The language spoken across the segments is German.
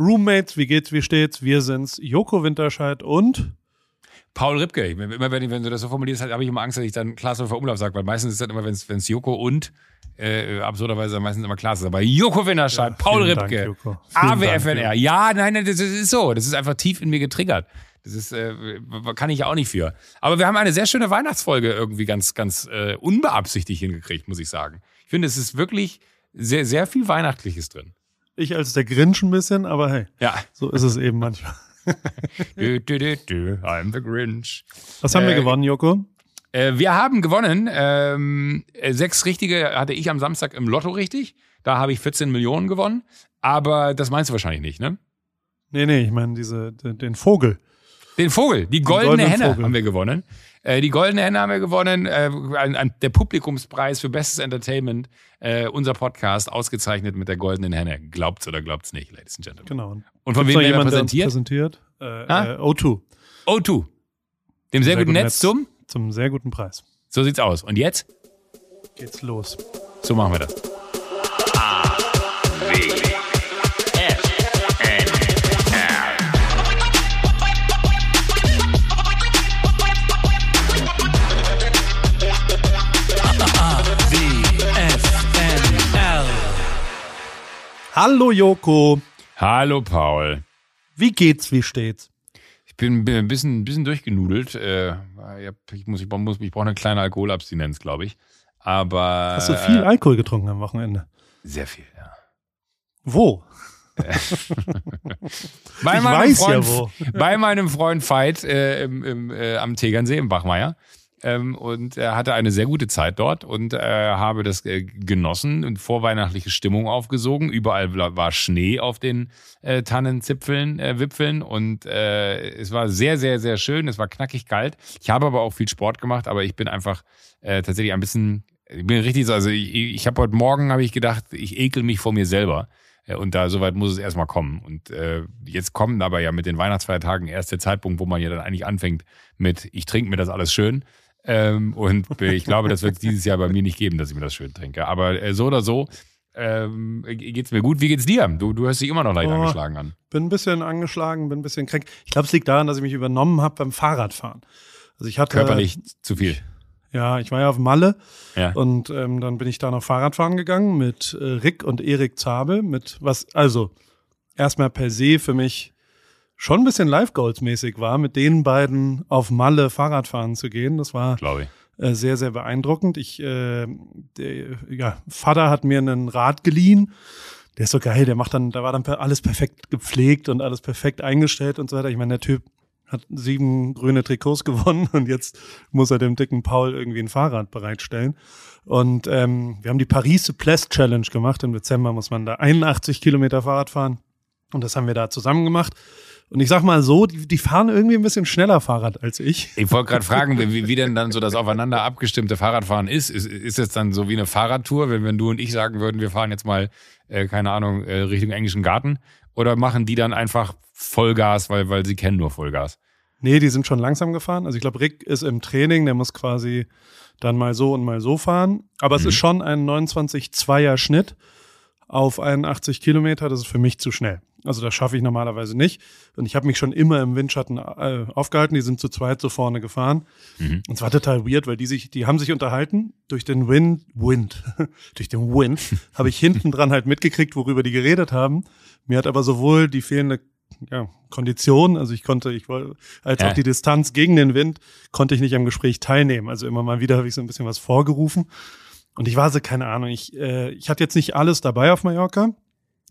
Roommates, wie geht's, wie steht's? Wir sind's, Joko Winterscheid und Paul Ripke. Immer wenn, wenn du das so formulierst, habe ich immer Angst, dass ich dann Klaas vor Umlauf sage, weil meistens ist das immer, wenn es Joko und äh, absurderweise meistens immer Klaas ist. Aber Joko Winterscheid, ja, Paul Ripke, AWFNR. Ja, nein, nein, das ist so. Das ist einfach tief in mir getriggert. Das ist, äh, kann ich ja auch nicht für. Aber wir haben eine sehr schöne Weihnachtsfolge irgendwie ganz, ganz äh, unbeabsichtigt hingekriegt, muss ich sagen. Ich finde, es ist wirklich sehr, sehr viel Weihnachtliches drin. Ich als der Grinch ein bisschen, aber hey, ja. so ist es eben manchmal. du, du, du, du, I'm the Grinch. Was haben äh, wir gewonnen, Joko? Äh, wir haben gewonnen. Ähm, äh, sechs richtige hatte ich am Samstag im Lotto richtig. Da habe ich 14 Millionen gewonnen. Aber das meinst du wahrscheinlich nicht, ne? Nee, nee, ich meine diese, den, den Vogel. Den Vogel, die goldene Henne Vogel. haben wir gewonnen. Äh, die goldene Henne haben wir gewonnen. Äh, der Publikumspreis für bestes Entertainment. Äh, unser Podcast ausgezeichnet mit der goldenen Henne. Glaubt's oder glaubt's nicht, Ladies and Gentlemen. Genau. Und von Gibt's wem wir präsentiert? präsentiert? Äh, äh, O2. O2. Dem sehr, sehr guten Netz, Netz zum? Zum sehr guten Preis. So sieht's aus. Und jetzt? Geht's los. So machen wir das. Hallo Joko. Hallo Paul. Wie geht's, wie steht's? Ich bin ein bisschen, ein bisschen durchgenudelt. Äh, ich, muss, ich, muss, ich brauche eine kleine Alkoholabstinenz, glaube ich. Aber. Hast du viel äh, Alkohol getrunken am Wochenende? Sehr viel, ja. Wo? bei, ich meinem Freund, ja wo. bei meinem Freund Veit äh, im, im, äh, am Tegernsee im Bachmeier. Ähm, und er hatte eine sehr gute Zeit dort und äh, habe das äh, genossen und vorweihnachtliche Stimmung aufgesogen. Überall war Schnee auf den äh, Tannenzipfeln, äh, Wipfeln und äh, es war sehr, sehr, sehr schön. Es war knackig kalt. Ich habe aber auch viel Sport gemacht, aber ich bin einfach äh, tatsächlich ein bisschen, ich bin richtig so, also ich, ich habe heute Morgen habe ich gedacht, ich ekel mich vor mir selber. Äh, und da soweit muss es erstmal kommen. Und äh, jetzt kommt aber ja mit den Weihnachtsfeiertagen erst der Zeitpunkt, wo man ja dann eigentlich anfängt mit, ich trinke mir das alles schön. Ähm, und ich glaube, das wird es dieses Jahr bei mir nicht geben, dass ich mir das schön trinke. Aber äh, so oder so ähm, geht's mir gut. Wie geht's dir? Du, du hörst dich immer noch leicht oh, angeschlagen an. Bin ein bisschen angeschlagen, bin ein bisschen krank. Ich glaube, es liegt daran, dass ich mich übernommen habe beim Fahrradfahren. Also ich hatte körperlich zu viel. Ja, ich war ja auf Malle ja. und ähm, dann bin ich da noch Fahrradfahren gegangen mit äh, Rick und Erik Zabel. Mit was, also erstmal per se für mich schon ein bisschen Live-Goals-mäßig war, mit den beiden auf Malle Fahrrad fahren zu gehen. Das war äh, sehr, sehr beeindruckend. Ich, äh, der, ja, Vater hat mir einen Rad geliehen. Der ist so geil, der macht dann, da war dann alles perfekt gepflegt und alles perfekt eingestellt und so weiter. Ich meine, der Typ hat sieben grüne Trikots gewonnen und jetzt muss er dem dicken Paul irgendwie ein Fahrrad bereitstellen. Und ähm, wir haben die Paris Place Challenge gemacht. Im Dezember muss man da 81 Kilometer Fahrrad fahren. Und das haben wir da zusammen gemacht. Und ich sag mal so, die, die fahren irgendwie ein bisschen schneller Fahrrad als ich. Ich wollte gerade fragen, wie, wie denn dann so das aufeinander abgestimmte Fahrradfahren ist. Ist, ist es dann so wie eine Fahrradtour, wenn, wenn du und ich sagen würden, wir fahren jetzt mal, äh, keine Ahnung, äh, Richtung englischen Garten? Oder machen die dann einfach Vollgas, weil, weil sie kennen nur Vollgas? Nee, die sind schon langsam gefahren. Also ich glaube, Rick ist im Training, der muss quasi dann mal so und mal so fahren. Aber mhm. es ist schon ein 29-2er Schnitt auf 81 Kilometer. Das ist für mich zu schnell. Also das schaffe ich normalerweise nicht. Und ich habe mich schon immer im Windschatten äh, aufgehalten. Die sind zu zweit so vorne gefahren. Mhm. Und es war total weird, weil die sich, die haben sich unterhalten. Durch den Wind, Wind, durch den Wind habe ich hinten dran halt mitgekriegt, worüber die geredet haben. Mir hat aber sowohl die fehlende ja, Kondition, also ich konnte, ich wollte, als ja. auch die Distanz gegen den Wind, konnte ich nicht am Gespräch teilnehmen. Also immer mal wieder habe ich so ein bisschen was vorgerufen. Und ich war so, keine Ahnung, ich, äh, ich hatte jetzt nicht alles dabei auf Mallorca.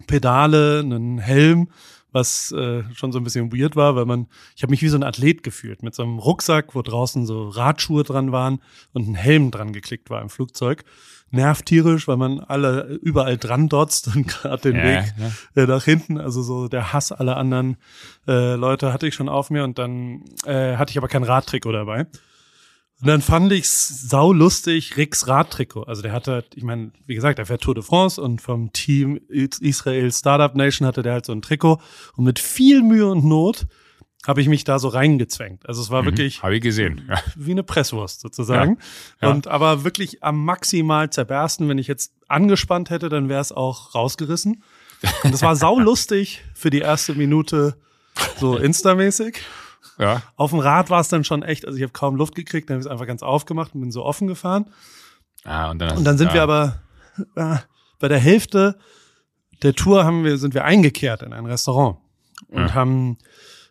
Pedale, einen Helm, was äh, schon so ein bisschen weird war, weil man, ich habe mich wie so ein Athlet gefühlt, mit so einem Rucksack, wo draußen so Radschuhe dran waren und ein Helm dran geklickt war im Flugzeug. Nervt tierisch, weil man alle überall dran dotzt und gerade den ja, Weg ja. Äh, nach hinten, also so der Hass aller anderen äh, Leute hatte ich schon auf mir und dann äh, hatte ich aber kein Radtrikot dabei. Und dann fand ich's sau lustig, Ricks Radtrikot. Also der hatte, ich meine, wie gesagt, der fährt Tour de France und vom Team Israel Startup Nation hatte der halt so ein Trikot. Und mit viel Mühe und Not habe ich mich da so reingezwängt. Also es war mhm, wirklich. Habe ich gesehen. Ja. Wie eine Presswurst sozusagen. Ja, ja. Und aber wirklich am maximal zerbersten. Wenn ich jetzt angespannt hätte, dann wäre es auch rausgerissen. Und das war saulustig für die erste Minute, so Insta-mäßig. Ja. Auf dem Rad war es dann schon echt, also ich habe kaum Luft gekriegt, dann habe ich es einfach ganz aufgemacht und bin so offen gefahren. Ah, und dann, Und dann sind ja. wir aber äh, bei der Hälfte der Tour haben wir, sind wir eingekehrt in ein Restaurant und Ja. haben,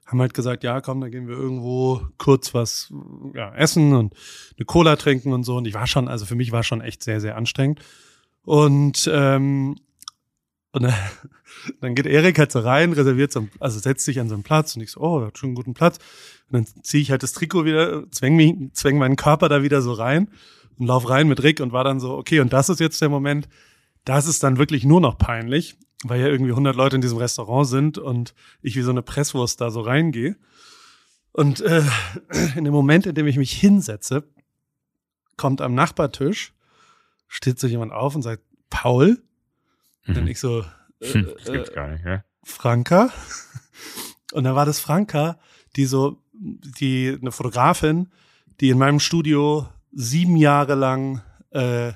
haben halt gesagt, ja, komm, dann gehen wir irgendwo kurz was ja, essen und eine Cola trinken und so. Und ich war schon, also für mich war schon echt sehr, sehr anstrengend. Und, ähm, und dann, dann geht Erik halt so rein, reserviert so, also setzt sich an so einen Platz und ich so, oh, der hat schon einen guten Platz. Und dann ziehe ich halt das Trikot wieder, zwäng, mich, zwäng meinen Körper da wieder so rein und lauf rein mit Rick und war dann so, okay, und das ist jetzt der Moment, das ist dann wirklich nur noch peinlich, weil ja irgendwie 100 Leute in diesem Restaurant sind und ich wie so eine Presswurst da so reingehe. Und äh, in dem Moment, in dem ich mich hinsetze, kommt am Nachbartisch, steht so jemand auf und sagt, Paul. Und dann Mhm. ich so, Hm, das äh, gibt's gar nicht, ja? Franka. Und dann war das Franka, die so, die, eine Fotografin, die in meinem Studio sieben Jahre lang äh,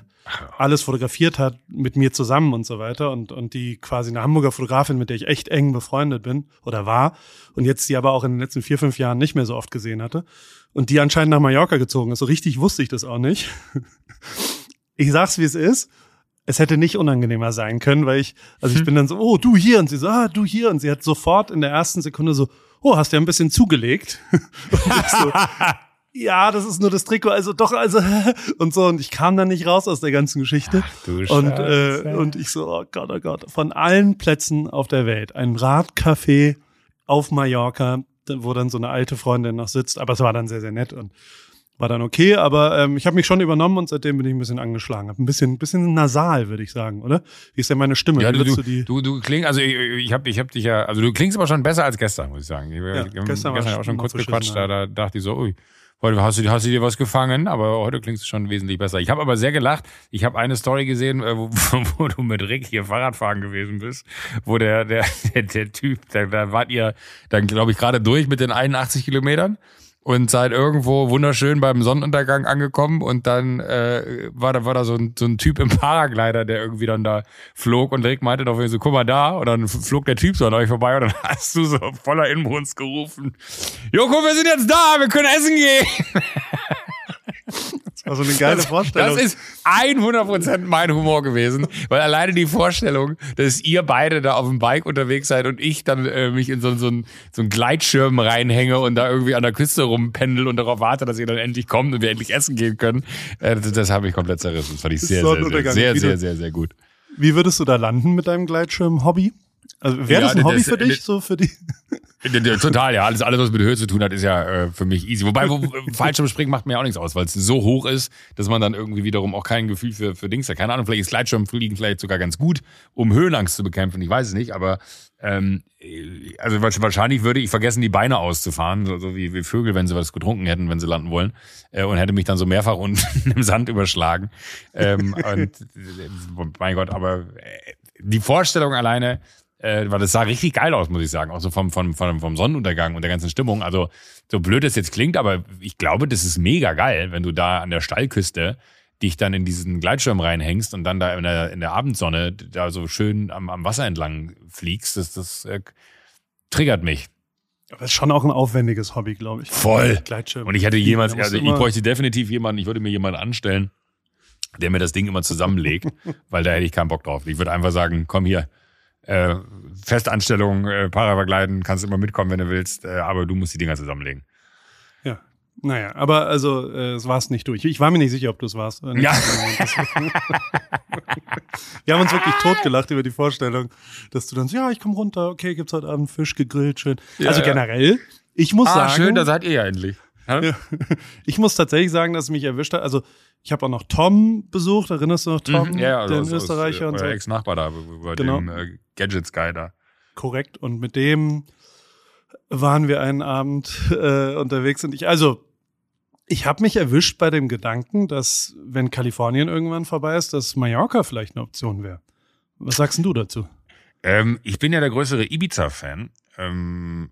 alles fotografiert hat mit mir zusammen und so weiter und, und die quasi eine Hamburger Fotografin, mit der ich echt eng befreundet bin oder war und jetzt die aber auch in den letzten vier, fünf Jahren nicht mehr so oft gesehen hatte und die anscheinend nach Mallorca gezogen ist. So richtig wusste ich das auch nicht. Ich sag's, wie es ist. Es hätte nicht unangenehmer sein können, weil ich, also ich bin dann so, oh, du hier und sie so, ah, du hier und sie hat sofort in der ersten Sekunde so, oh, hast du ja ein bisschen zugelegt. So, ja, das ist nur das Trikot, also doch, also und so und ich kam dann nicht raus aus der ganzen Geschichte. Du Und, Scheiße. äh, und ich so, oh Gott, oh Gott, von allen Plätzen auf der Welt, ein Radcafé auf Mallorca, wo dann so eine alte Freundin noch sitzt, aber es war dann sehr, sehr nett und war dann okay, aber ähm, ich habe mich schon übernommen und seitdem bin ich ein bisschen angeschlagen. Hab ein bisschen, bisschen nasal, würde ich sagen, oder? Wie ist denn meine Stimme? Ja, du, du, du, du klingst, also ich, ich habe ich hab dich ja, also du klingst aber schon besser als gestern, muss ich sagen. Ich, ja, gestern gestern, war gestern auch schon kurz gequatscht, da, da dachte ich so, ui, heute hast du, hast du dir was gefangen, aber heute klingst du schon wesentlich besser. Ich habe aber sehr gelacht. Ich habe eine Story gesehen, äh, wo, wo du mit Rick hier Fahrradfahren gewesen bist, wo der, der, der, der Typ, da, da wart ihr dann, glaube ich, gerade durch mit den 81 Kilometern und seid irgendwo wunderschön beim Sonnenuntergang angekommen und dann äh, war da war da so ein, so ein Typ im Paraglider, der irgendwie dann da flog und Rick meinte doch so, guck mal da und dann flog der Typ so an euch vorbei und dann hast du so voller Inbrunst gerufen, Joko, wir sind jetzt da, wir können essen gehen. Das war so eine geile Vorstellung. Das ist 100% mein Humor gewesen, weil alleine die Vorstellung, dass ihr beide da auf dem Bike unterwegs seid und ich dann äh, mich in so, so, ein, so einen Gleitschirm reinhänge und da irgendwie an der Küste rumpendel und darauf warte, dass ihr dann endlich kommt und wir endlich essen gehen können. Äh, das das habe ich komplett zerrissen. Das fand ich Das sehr, sehr, sehr, sehr, sehr, du- sehr, sehr gut. Wie würdest du da landen mit deinem Gleitschirm-Hobby? Also wäre Ja, das ein Hobby das- für dich, das- so für die? Total, ja. Alles, alles, was mit Höhe zu tun hat, ist ja äh, für mich easy. Wobei, wo, Fallschirmspringen macht mir auch nichts aus, weil es so hoch ist, dass man dann irgendwie wiederum auch kein Gefühl für, für Dings hat. Keine Ahnung, vielleicht ist Gleitschirmfliegen vielleicht sogar ganz gut, um Höhenangst zu bekämpfen. Ich weiß es nicht, aber ähm, äh, also wahrsch- wahrscheinlich würde ich vergessen, die Beine auszufahren, so, so wie, wie Vögel, wenn sie was getrunken hätten, wenn sie landen wollen, äh, und hätte mich dann so mehrfach unten im Sand überschlagen. Ähm, und äh, mein Gott, aber äh, die Vorstellung alleine, äh, weil das sah richtig geil aus, muss ich sagen. Auch so vom, vom, vom, vom Sonnenuntergang und der ganzen Stimmung. Also, so blöd es jetzt klingt, aber ich glaube, das ist mega geil, wenn du da an der Steilküste dich dann in diesen Gleitschirm reinhängst und dann da in der, in der Abendsonne da so schön am, am Wasser entlang fliegst. Das, das äh, triggert mich. Das ist schon auch ein aufwendiges Hobby, glaube ich. Voll. Gleitschirm. Und ich hätte jemals, also ich bräuchte definitiv jemanden, ich würde mir jemanden anstellen, der mir das Ding immer zusammenlegt, weil da hätte ich keinen Bock drauf. Ich würde einfach sagen, komm hier, äh, Festanstellung, äh, Paravergleiten, kannst immer mitkommen, wenn du willst, äh, aber du musst die Dinger zusammenlegen. Ja. Naja, aber also äh, es war es nicht durch. Ich war mir nicht sicher, ob du es warst. nicht. Ja. Wir haben uns wirklich totgelacht über die Vorstellung, dass du dann so, ja, ich komme runter, okay, gibt's heute Abend Fisch gegrillt, schön. Ja, also generell, ich muss Ah, sagen, schön, da seid ihr ja endlich. Ja? Ich muss tatsächlich sagen, dass es mich erwischt hat. Also ich habe auch noch Tom besucht, erinnerst du noch Tom, Mhm, ja, den also aus- Österreicher aus, und so. euer Ex-Nachbar da, über Genau. dem äh, Gadgets-Guy da. Korrekt. Und mit dem waren wir einen Abend äh, unterwegs und ich, also ich habe mich erwischt bei dem Gedanken, dass wenn Kalifornien irgendwann vorbei ist, dass Mallorca vielleicht eine Option wäre. Was sagst denn du dazu? Ähm, ich bin ja der größere Ibiza-Fan. Ähm,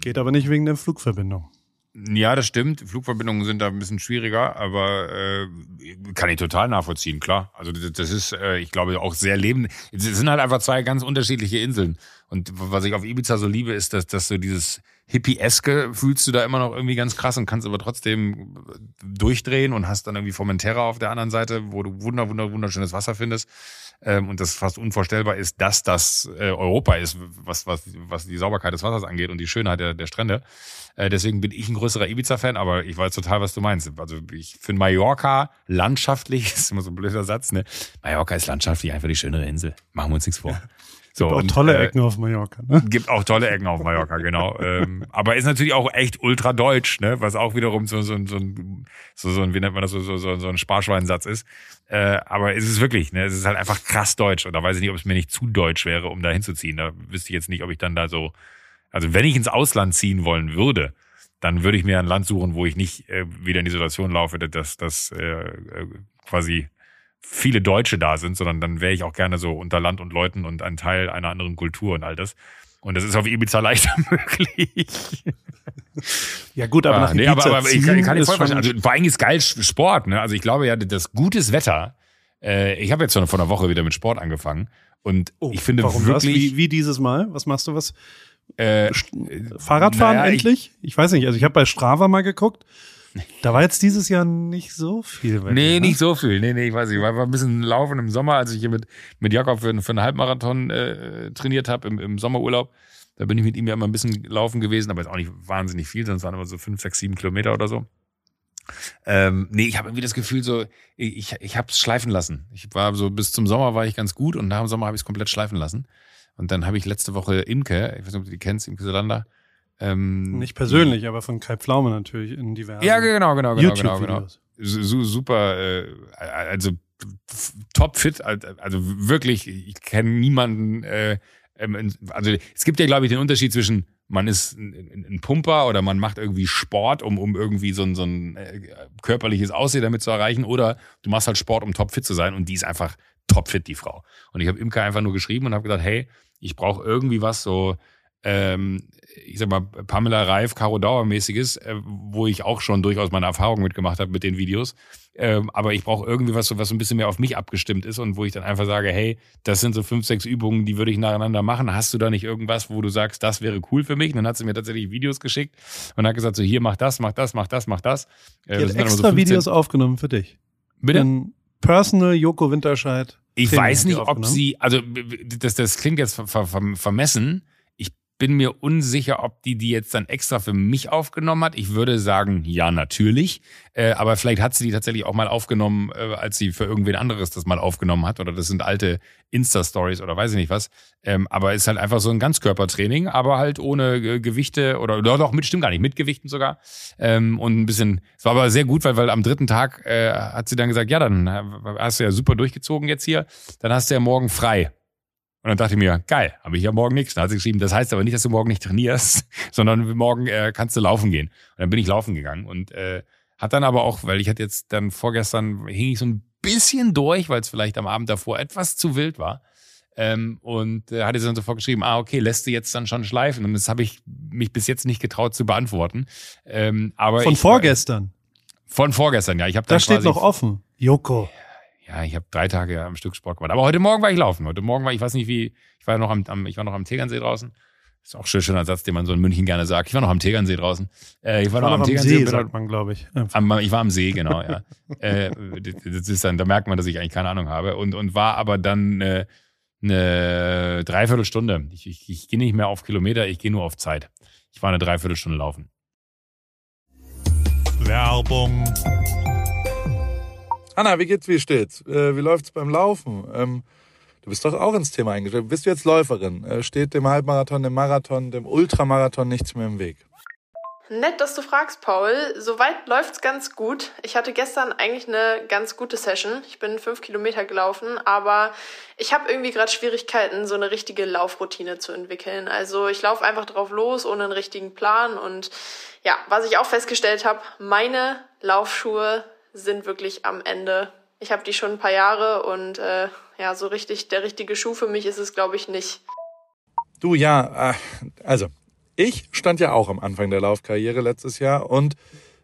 Geht aber nicht wegen der Flugverbindung. Ja, das stimmt. Flugverbindungen sind da ein bisschen schwieriger, aber äh, kann ich total nachvollziehen, klar. Also das ist, äh, ich glaube, auch sehr lebend. Es sind halt einfach zwei ganz unterschiedliche Inseln. Und was ich auf Ibiza so liebe, ist, dass, dass so dieses Hippie-eske fühlst du da immer noch irgendwie ganz krass und kannst aber trotzdem durchdrehen und hast dann irgendwie Formentera auf der anderen Seite, wo du wunder, wunder, wunderschönes Wasser findest. Ähm, und das fast unvorstellbar ist, dass das äh, Europa ist, was, was, was die Sauberkeit des Wassers angeht und die Schönheit der, der Strände. Äh, deswegen bin ich ein größerer Ibiza-Fan, aber ich weiß total, was du meinst. Also ich finde Mallorca landschaftlich, ist immer so ein blöder Satz, ne? Mallorca ist landschaftlich einfach die schönere Insel. Machen wir uns nichts vor. So, gibt auch und, tolle äh, Ecken auf Mallorca, ne? Gibt auch tolle Ecken auf Mallorca, genau. ähm, aber ist natürlich auch echt ultra deutsch, ne? Was auch wiederum so, so, so, ein, so, so ein, wie nennt man das, so, so, so, ein Sparschweinsatz ist. Äh, aber es ist wirklich, ne? Es ist halt einfach krass deutsch. Und da weiß ich nicht, ob es mir nicht zu deutsch wäre, um da hinzuziehen. Da wüsste ich jetzt nicht, ob ich dann da so, also wenn ich ins Ausland ziehen wollen würde, dann würde ich mir ein Land suchen, wo ich nicht äh, wieder in die Situation laufe, dass das äh, äh, quasi viele Deutsche da sind, sondern dann wäre ich auch gerne so unter Land und Leuten und ein Teil einer anderen Kultur und all das. Und das ist auf Ibiza leichter möglich. Ja gut, aber ah, nach nee, Ibiza aber, aber ich kann, ich kann voll verstehen. Also vor allem ist geil Sport. Ne? Also ich glaube ja, das gutes Wetter. Äh, ich habe jetzt schon vor einer Woche wieder mit Sport angefangen und oh, ich finde warum wirklich wie, wie dieses Mal. Was machst du was? Äh, Fahrradfahren naja, endlich? Ich, ich weiß nicht. Also ich habe bei Strava mal geguckt. Da war jetzt dieses Jahr nicht so viel. nee, dir, ne? nicht so viel. Nee, nee, ich weiß nicht. Ich war, war ein bisschen laufen im Sommer, als ich hier mit, mit Jakob für, für einen Halbmarathon äh, trainiert habe im, im Sommerurlaub. Da bin ich mit ihm ja immer ein bisschen laufen gewesen, aber jetzt auch nicht wahnsinnig viel, sonst waren immer so fünf, sechs, sieben Kilometer oder so. Ähm, nee, ich habe irgendwie das Gefühl, so, ich, ich habe es schleifen lassen. Ich war so, bis zum Sommer war ich ganz gut und nach dem Sommer habe ich es komplett schleifen lassen. Und dann habe ich letzte Woche Imke, ich weiß nicht, ob du die kennst, Imke Solander, ähm, Nicht persönlich, die, aber von Kai Pflaume natürlich in diversen Ja, genau, genau, genau, genau, genau. Super, äh, also top fit, also wirklich, ich kenne niemanden, äh, ähm, also es gibt ja, glaube ich, den Unterschied zwischen man ist ein, ein, Pumper oder man macht irgendwie Sport, um, um irgendwie so ein, so ein äh, körperliches Aussehen damit zu erreichen, oder du machst halt Sport, um topfit zu sein und die ist einfach topfit, die Frau. Und ich habe Imke einfach nur geschrieben und habe gesagt, hey, ich brauche irgendwie was so, ähm, ich sag mal, Pamela Reif, Caro Dauer mäßiges, äh, wo ich auch schon durchaus meine Erfahrungen mitgemacht habe mit den Videos. Ähm, aber ich brauche irgendwie was, was so ein bisschen mehr auf mich abgestimmt ist und wo ich dann einfach sage, hey, das sind so fünf, sechs Übungen, die würde ich nacheinander machen. Hast du da nicht irgendwas, wo du sagst, das wäre cool für mich? Und dann hat sie mir tatsächlich Videos geschickt und hat gesagt, so hier, mach das, mach das, mach das, mach das. Äh, die hat extra so Videos aufgenommen für dich. Bitte? In Personal Joko Winterscheid. Ich weiß nicht, ob sie, also das, das klingt jetzt ver, ver, vermessen, bin mir unsicher, ob die die jetzt dann extra für mich aufgenommen hat. Ich würde sagen, ja, natürlich. Äh, aber vielleicht hat sie die tatsächlich auch mal aufgenommen, äh, als sie für irgendwen anderes das mal aufgenommen hat. Oder das sind alte Insta-Stories oder weiß ich nicht was. Ähm, aber ist halt einfach so ein Ganzkörpertraining, aber halt ohne äh, Gewichte oder, oder doch mit, stimmt gar nicht, mit Gewichten sogar. Ähm, und ein bisschen, es war aber sehr gut, weil, weil am dritten Tag äh, hat sie dann gesagt, ja, dann äh, hast du ja super durchgezogen jetzt hier, dann hast du ja morgen frei. Und dann dachte ich mir, geil, habe ich ja morgen nichts. Dann hat sie geschrieben, das heißt aber nicht, dass du morgen nicht trainierst, sondern morgen äh, kannst du laufen gehen. Und dann bin ich laufen gegangen und äh, hat dann aber auch, weil ich hatte jetzt dann vorgestern, hing ich so ein bisschen durch, weil es vielleicht am Abend davor etwas zu wild war. Ähm, und äh, hatte dann sofort geschrieben, ah, okay, lässt du jetzt dann schon schleifen. Und das habe ich mich bis jetzt nicht getraut zu beantworten. Ähm, aber von ich, vorgestern? Von vorgestern, ja. Ich hab da steht noch offen. Joko ja, ich habe drei Tage am Stück Sport gemacht. Aber heute Morgen war ich laufen. Heute Morgen war ich weiß nicht wie, ich war noch am, am ich war noch am Tegernsee draußen. Ist auch ein schöner Satz, den man so in München gerne sagt. Ich war noch am Tegernsee draußen. Äh, ich war, war noch, am Tegernsee. See, sagt man, glaube ich. Am, ich war am See, genau, ja. äh, das ist dann, da merkt man, dass ich eigentlich keine Ahnung habe. Und, und war aber dann äh, eine Dreiviertelstunde. Ich, ich, ich gehe nicht mehr auf Kilometer, ich gehe nur auf Zeit. Ich war eine Dreiviertelstunde laufen. Werbung. Anna, wie geht's, wie steht's? Äh, wie läuft's beim Laufen? Ähm, du bist doch auch ins Thema eingestiegen. Bist du jetzt Läuferin? Äh, steht dem Halbmarathon, dem Marathon, dem Ultramarathon nichts mehr im Weg? Nett, dass du fragst, Paul. Soweit läuft's ganz gut. Ich hatte gestern eigentlich eine ganz gute Session. Ich bin fünf Kilometer gelaufen, aber ich habe irgendwie gerade Schwierigkeiten, so eine richtige Laufroutine zu entwickeln. Also ich laufe einfach drauf los, ohne einen richtigen Plan. Und ja, was ich auch festgestellt habe, meine Laufschuhe sind wirklich am Ende. Ich habe die schon ein paar Jahre und äh, ja, so richtig der richtige Schuh für mich ist es, glaube ich, nicht. Du, ja, äh, also ich stand ja auch am Anfang der Laufkarriere letztes Jahr und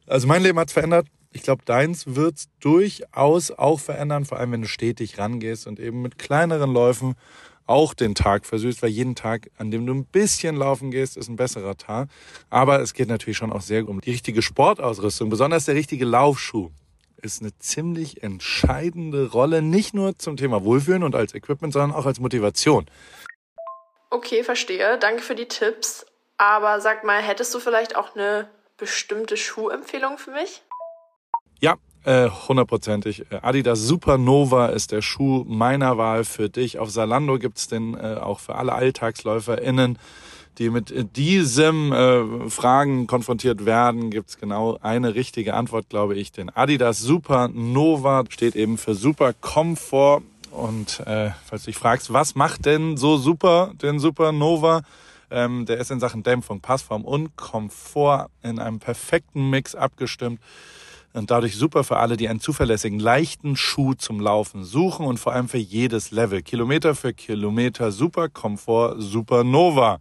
also mein Leben hat's verändert. Ich glaube, deins wird's durchaus auch verändern, vor allem wenn du stetig rangehst und eben mit kleineren Läufen auch den Tag versüßt, weil jeden Tag, an dem du ein bisschen laufen gehst, ist ein besserer Tag. Aber es geht natürlich schon auch sehr um die richtige Sportausrüstung, besonders der richtige Laufschuh ist eine ziemlich entscheidende Rolle, nicht nur zum Thema Wohlfühlen und als Equipment, sondern auch als Motivation. Okay, verstehe. Danke für die Tipps. Aber sag mal, hättest du vielleicht auch eine bestimmte Schuhempfehlung für mich? Ja, äh, hundertprozentig. Adidas Supernova ist der Schuh meiner Wahl für dich. Auf Salando gibt's den äh, auch für alle AlltagsläuferInnen, die mit diesem äh, Fragen konfrontiert werden. Gibt's genau eine richtige Antwort, glaube ich. Den Adidas Supernova steht eben für Super Komfort. Und äh, falls du dich fragst, was macht denn so super den Supernova? Ähm, der ist in Sachen Dämpfung, Passform und Komfort in einem perfekten Mix abgestimmt und dadurch super für alle, die einen zuverlässigen, leichten Schuh zum Laufen suchen und vor allem für jedes Level. Kilometer für Kilometer, super Komfort, super Nova.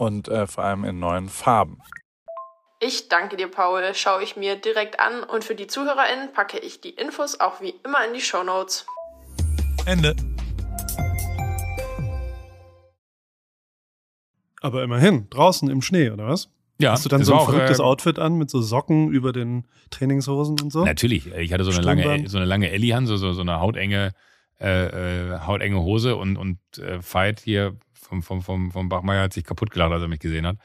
und äh, vor allem in neuen Farben. Ich danke dir, Paul. Schaue ich mir direkt an und für die ZuhörerInnen packe ich die Infos auch wie immer in die Show Notes. Ende. Aber immerhin, draußen im Schnee, oder was? Ja, Hast du dann so ein auch, verrücktes äh, Outfit an mit so Socken über den Trainingshosen und so? Natürlich. Ich hatte so eine lange, so eine lange Ellie-Hand, so, so, so eine hautenge, äh, äh, hautenge Hose und, und äh, Fight hier vom, vom, vom, vom Bachmeier hat sich kaputt gelacht, als er mich gesehen hat.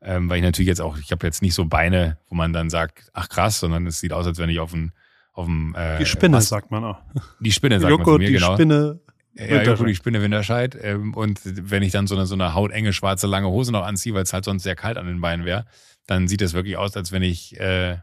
Ähm, weil ich natürlich jetzt auch, ich habe jetzt nicht so Beine, wo man dann sagt, ach krass, sondern es sieht aus, als wenn ich auf dem, auf dem äh, Die Spinne, was- sagt man auch. Die Spinne, sagt man Joko, von mir, die genau. Spinne. Ja, Joko, die Spinne Winterscheid. Ähm, und wenn ich dann so eine, so eine hautenge, schwarze, lange Hose noch anziehe, weil es halt sonst sehr kalt an den Beinen wäre, dann sieht das wirklich aus, als wenn ich, äh,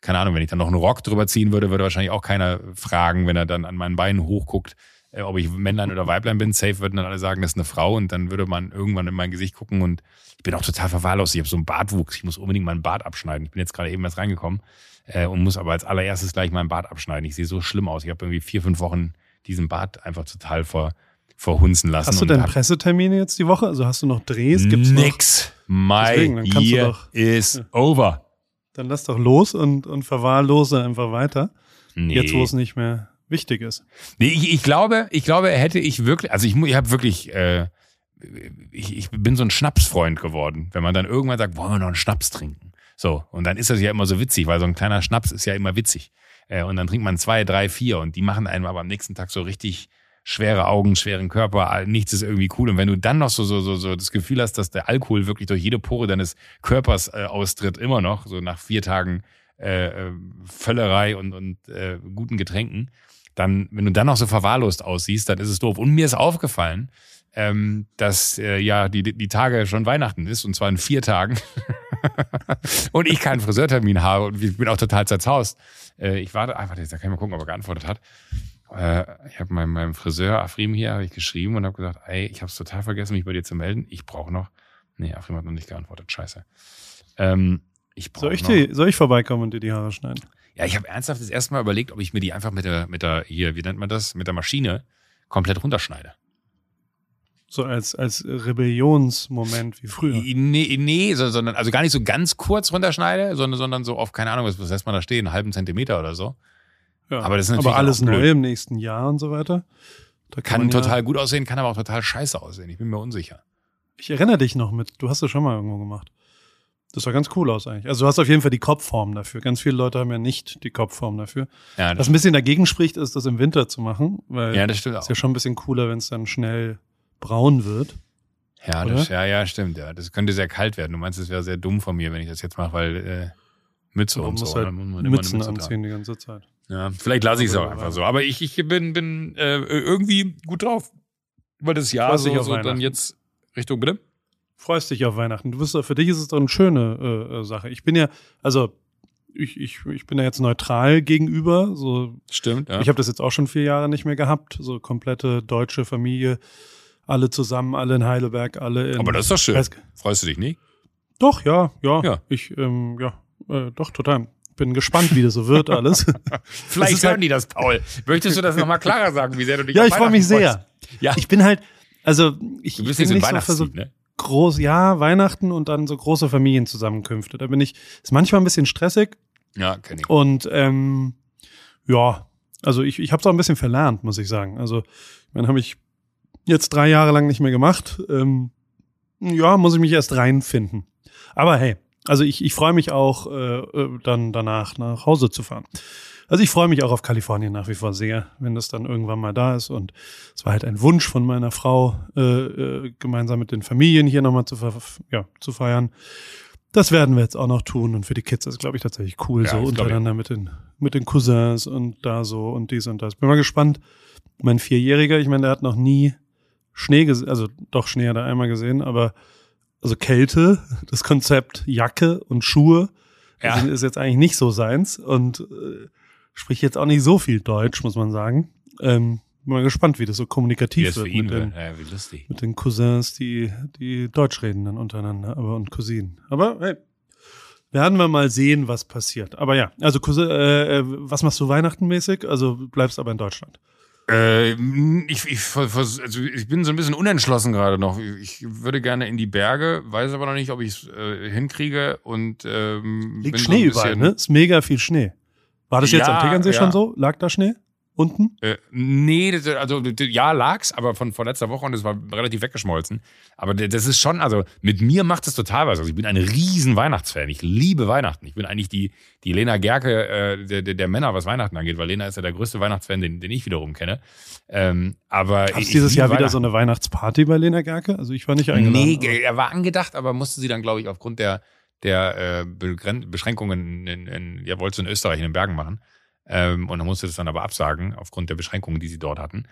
keine Ahnung, wenn ich dann noch einen Rock drüber ziehen würde, würde wahrscheinlich auch keiner fragen, wenn er dann an meinen Beinen hochguckt, ob ich Männlein oder Weiblein bin. Safe würden dann alle sagen, das ist eine Frau und dann würde man irgendwann in mein Gesicht gucken und ich bin auch total verwahrlost. Ich habe so einen Bartwuchs, ich muss unbedingt meinen Bart abschneiden. Ich bin jetzt gerade eben erst reingekommen äh, und muss aber als allererstes gleich meinen Bart abschneiden. Ich sehe so schlimm aus. Ich habe irgendwie vier, fünf Wochen diesen Bart einfach total ver, verhunzen lassen. Hast du denn Pressetermine jetzt die Woche? Also hast du noch Drehs? Gibt's noch? Nix. My Deswegen, dann kannst du year doch- is over. Dann lass doch los und, und verwahrlose einfach weiter. Nee. Jetzt, wo es nicht mehr wichtig ist. Nee, ich, ich glaube, ich glaube, hätte ich wirklich, also ich, ich habe wirklich, äh, ich, ich bin so ein Schnapsfreund geworden, wenn man dann irgendwann sagt, wollen wir noch einen Schnaps trinken? So, und dann ist das ja immer so witzig, weil so ein kleiner Schnaps ist ja immer witzig. Äh, und dann trinkt man zwei, drei, vier und die machen einem aber am nächsten Tag so richtig schwere Augen, schweren Körper, nichts ist irgendwie cool. Und wenn du dann noch so, so, so, so das Gefühl hast, dass der Alkohol wirklich durch jede Pore deines Körpers äh, austritt, immer noch, so nach vier Tagen äh, äh, Völlerei und, und äh, guten Getränken, dann, wenn du dann noch so verwahrlost aussiehst, dann ist es doof. Und mir ist aufgefallen, ähm, dass äh, ja die, die Tage schon Weihnachten ist, und zwar in vier Tagen. und ich keinen Friseurtermin habe und ich bin auch total zerzaust. Äh, ich warte, ah, warte, da kann ich mal gucken, ob er geantwortet hat. Äh, ich habe meinem, meinem Friseur Afrim hier hab ich geschrieben und habe gesagt, ey, ich habe es total vergessen, mich bei dir zu melden. Ich brauche noch. Nee, Afrim hat noch nicht geantwortet. Scheiße. Ähm, ich Soll ich, die, soll ich vorbeikommen und dir die Haare schneiden? Ja, ich habe ernsthaft das erste Mal überlegt, ob ich mir die einfach mit der, mit der, hier, wie nennt man das, mit der Maschine komplett runterschneide. So als, als Rebellionsmoment wie früher. Nee, nee, so- sondern, also gar nicht so ganz kurz runterschneide, sondern, sondern so auf, keine Ahnung, was, was lässt man da stehen, einen halben Zentimeter oder so. Ja. aber das ist natürlich aber alles neu im nächsten Jahr und so weiter. Da Kann ja- total gut aussehen, kann aber auch total scheiße aussehen. Ich bin mir unsicher. Ich erinnere dich noch mit, du hast das schon mal irgendwo gemacht. Das sah ganz cool aus eigentlich. Also du hast auf jeden Fall die Kopfform dafür. Ganz viele Leute haben ja nicht die Kopfform dafür. Ja, das, Was ein bisschen dagegen spricht, ist, das im Winter zu machen, weil ja, das stimmt ist auch. ja schon ein bisschen cooler, wenn es dann schnell braun wird. Ja, oder? das, ja, ja, stimmt. Ja, das könnte sehr kalt werden. Du meinst, es wäre sehr dumm von mir, wenn ich das jetzt mache, weil äh, Mütze und so. halt dann muss man Mützen Mütze anziehen die ganze Zeit. Ja, vielleicht lasse ich es auch einfach so. Aber ich, ich bin, bin äh, irgendwie gut drauf. Weil das Jahr dich so, so dann jetzt Richtung, bitte? Freust dich auf Weihnachten. Du wirst, für dich ist es doch eine schöne äh, äh, Sache. Ich bin ja, also ich, ich, ich bin ja jetzt neutral gegenüber. So, Stimmt, ja. Ich habe das jetzt auch schon vier Jahre nicht mehr gehabt. So komplette deutsche Familie, alle zusammen, alle in Heidelberg, alle in. Aber das ist doch schön. Weiß- Freust du dich nicht? Doch, ja, ja. Ja. Ich, ähm, ja, äh, doch, total. Bin gespannt, wie das so wird alles. Vielleicht ist hören halt- die das, Paul. Möchtest du das nochmal klarer sagen, wie sehr du dich ja, ich freue mich sehr. Ja, Ich bin halt, also ich, du bist ich bin nicht so so ne? Groß, ja, Weihnachten und dann so große Familienzusammenkünfte. Da bin ich, ist manchmal ein bisschen stressig Ja, kenn ich. und ähm, ja, also ich, ich habe es auch ein bisschen verlernt, muss ich sagen. Also, ich meine, habe ich jetzt drei Jahre lang nicht mehr gemacht. Ähm, ja, muss ich mich erst reinfinden. Aber hey, also ich, ich freue mich auch, äh, äh, dann danach nach Hause zu fahren. Also ich freue mich auch auf Kalifornien nach wie vor sehr, wenn das dann irgendwann mal da ist. Und es war halt ein Wunsch von meiner Frau, äh, äh, gemeinsam mit den Familien hier nochmal zu, ja, zu feiern. Das werden wir jetzt auch noch tun. Und für die Kids ist es, glaube ich, tatsächlich cool, Ja, so untereinander mit den, mit den Cousins und da so und dies und das. Bin mal gespannt. Mein Vierjähriger, ich meine, der hat noch nie Schnee gesehen, also doch Schnee hat er einmal gesehen, aber also Kälte, das Konzept Jacke und Schuhe Ja. ist jetzt eigentlich nicht so seins und äh, spricht jetzt auch nicht so viel Deutsch, muss man sagen. Ähm, bin mal gespannt, wie das so kommunikativ für wird mit, den, Ja, mit den Cousins, die, die Deutsch reden dann untereinander, aber und Cousinen. Aber hey, werden wir mal sehen, was passiert. Aber ja, also Cousin, äh, äh, was machst du Weihnachtenmäßig? Also bleibst aber in Deutschland. Äh, ich, ich, also ich bin so ein bisschen unentschlossen gerade noch. Ich würde gerne in die Berge, weiß aber noch nicht, ob ich es äh, hinkriege und ähm, Liegt Schnee überall, ne? Ist mega viel Schnee. War das jetzt Ja, am Tegernsee ja. schon so? Lag da Schnee? Unten? Äh, nee, das, also ja, lag's, aber von vor letzter Woche und es war relativ weggeschmolzen. Aber das ist schon, also mit mir macht es total was. Also ich bin ein riesen Weihnachtsfan. Ich liebe Weihnachten. Ich bin eigentlich die, die Lena Gerke äh, der, der, Männer, was Weihnachten angeht, weil Lena ist ja der größte Weihnachtsfan, den, den ich wiederum kenne. Ähm, aber Gab es dieses Jahr wieder so eine Weihnachtsparty bei Lena Gerke? Also ich war nicht eingeladen. Nee, er war angedacht, aber musste sie dann, glaube ich, aufgrund der, der äh, Beschränkungen in, in, ja, wollte sie in Österreich in den Bergen machen. Ähm, und dann musste das dann aber absagen, aufgrund der Beschränkungen, die sie dort hatten.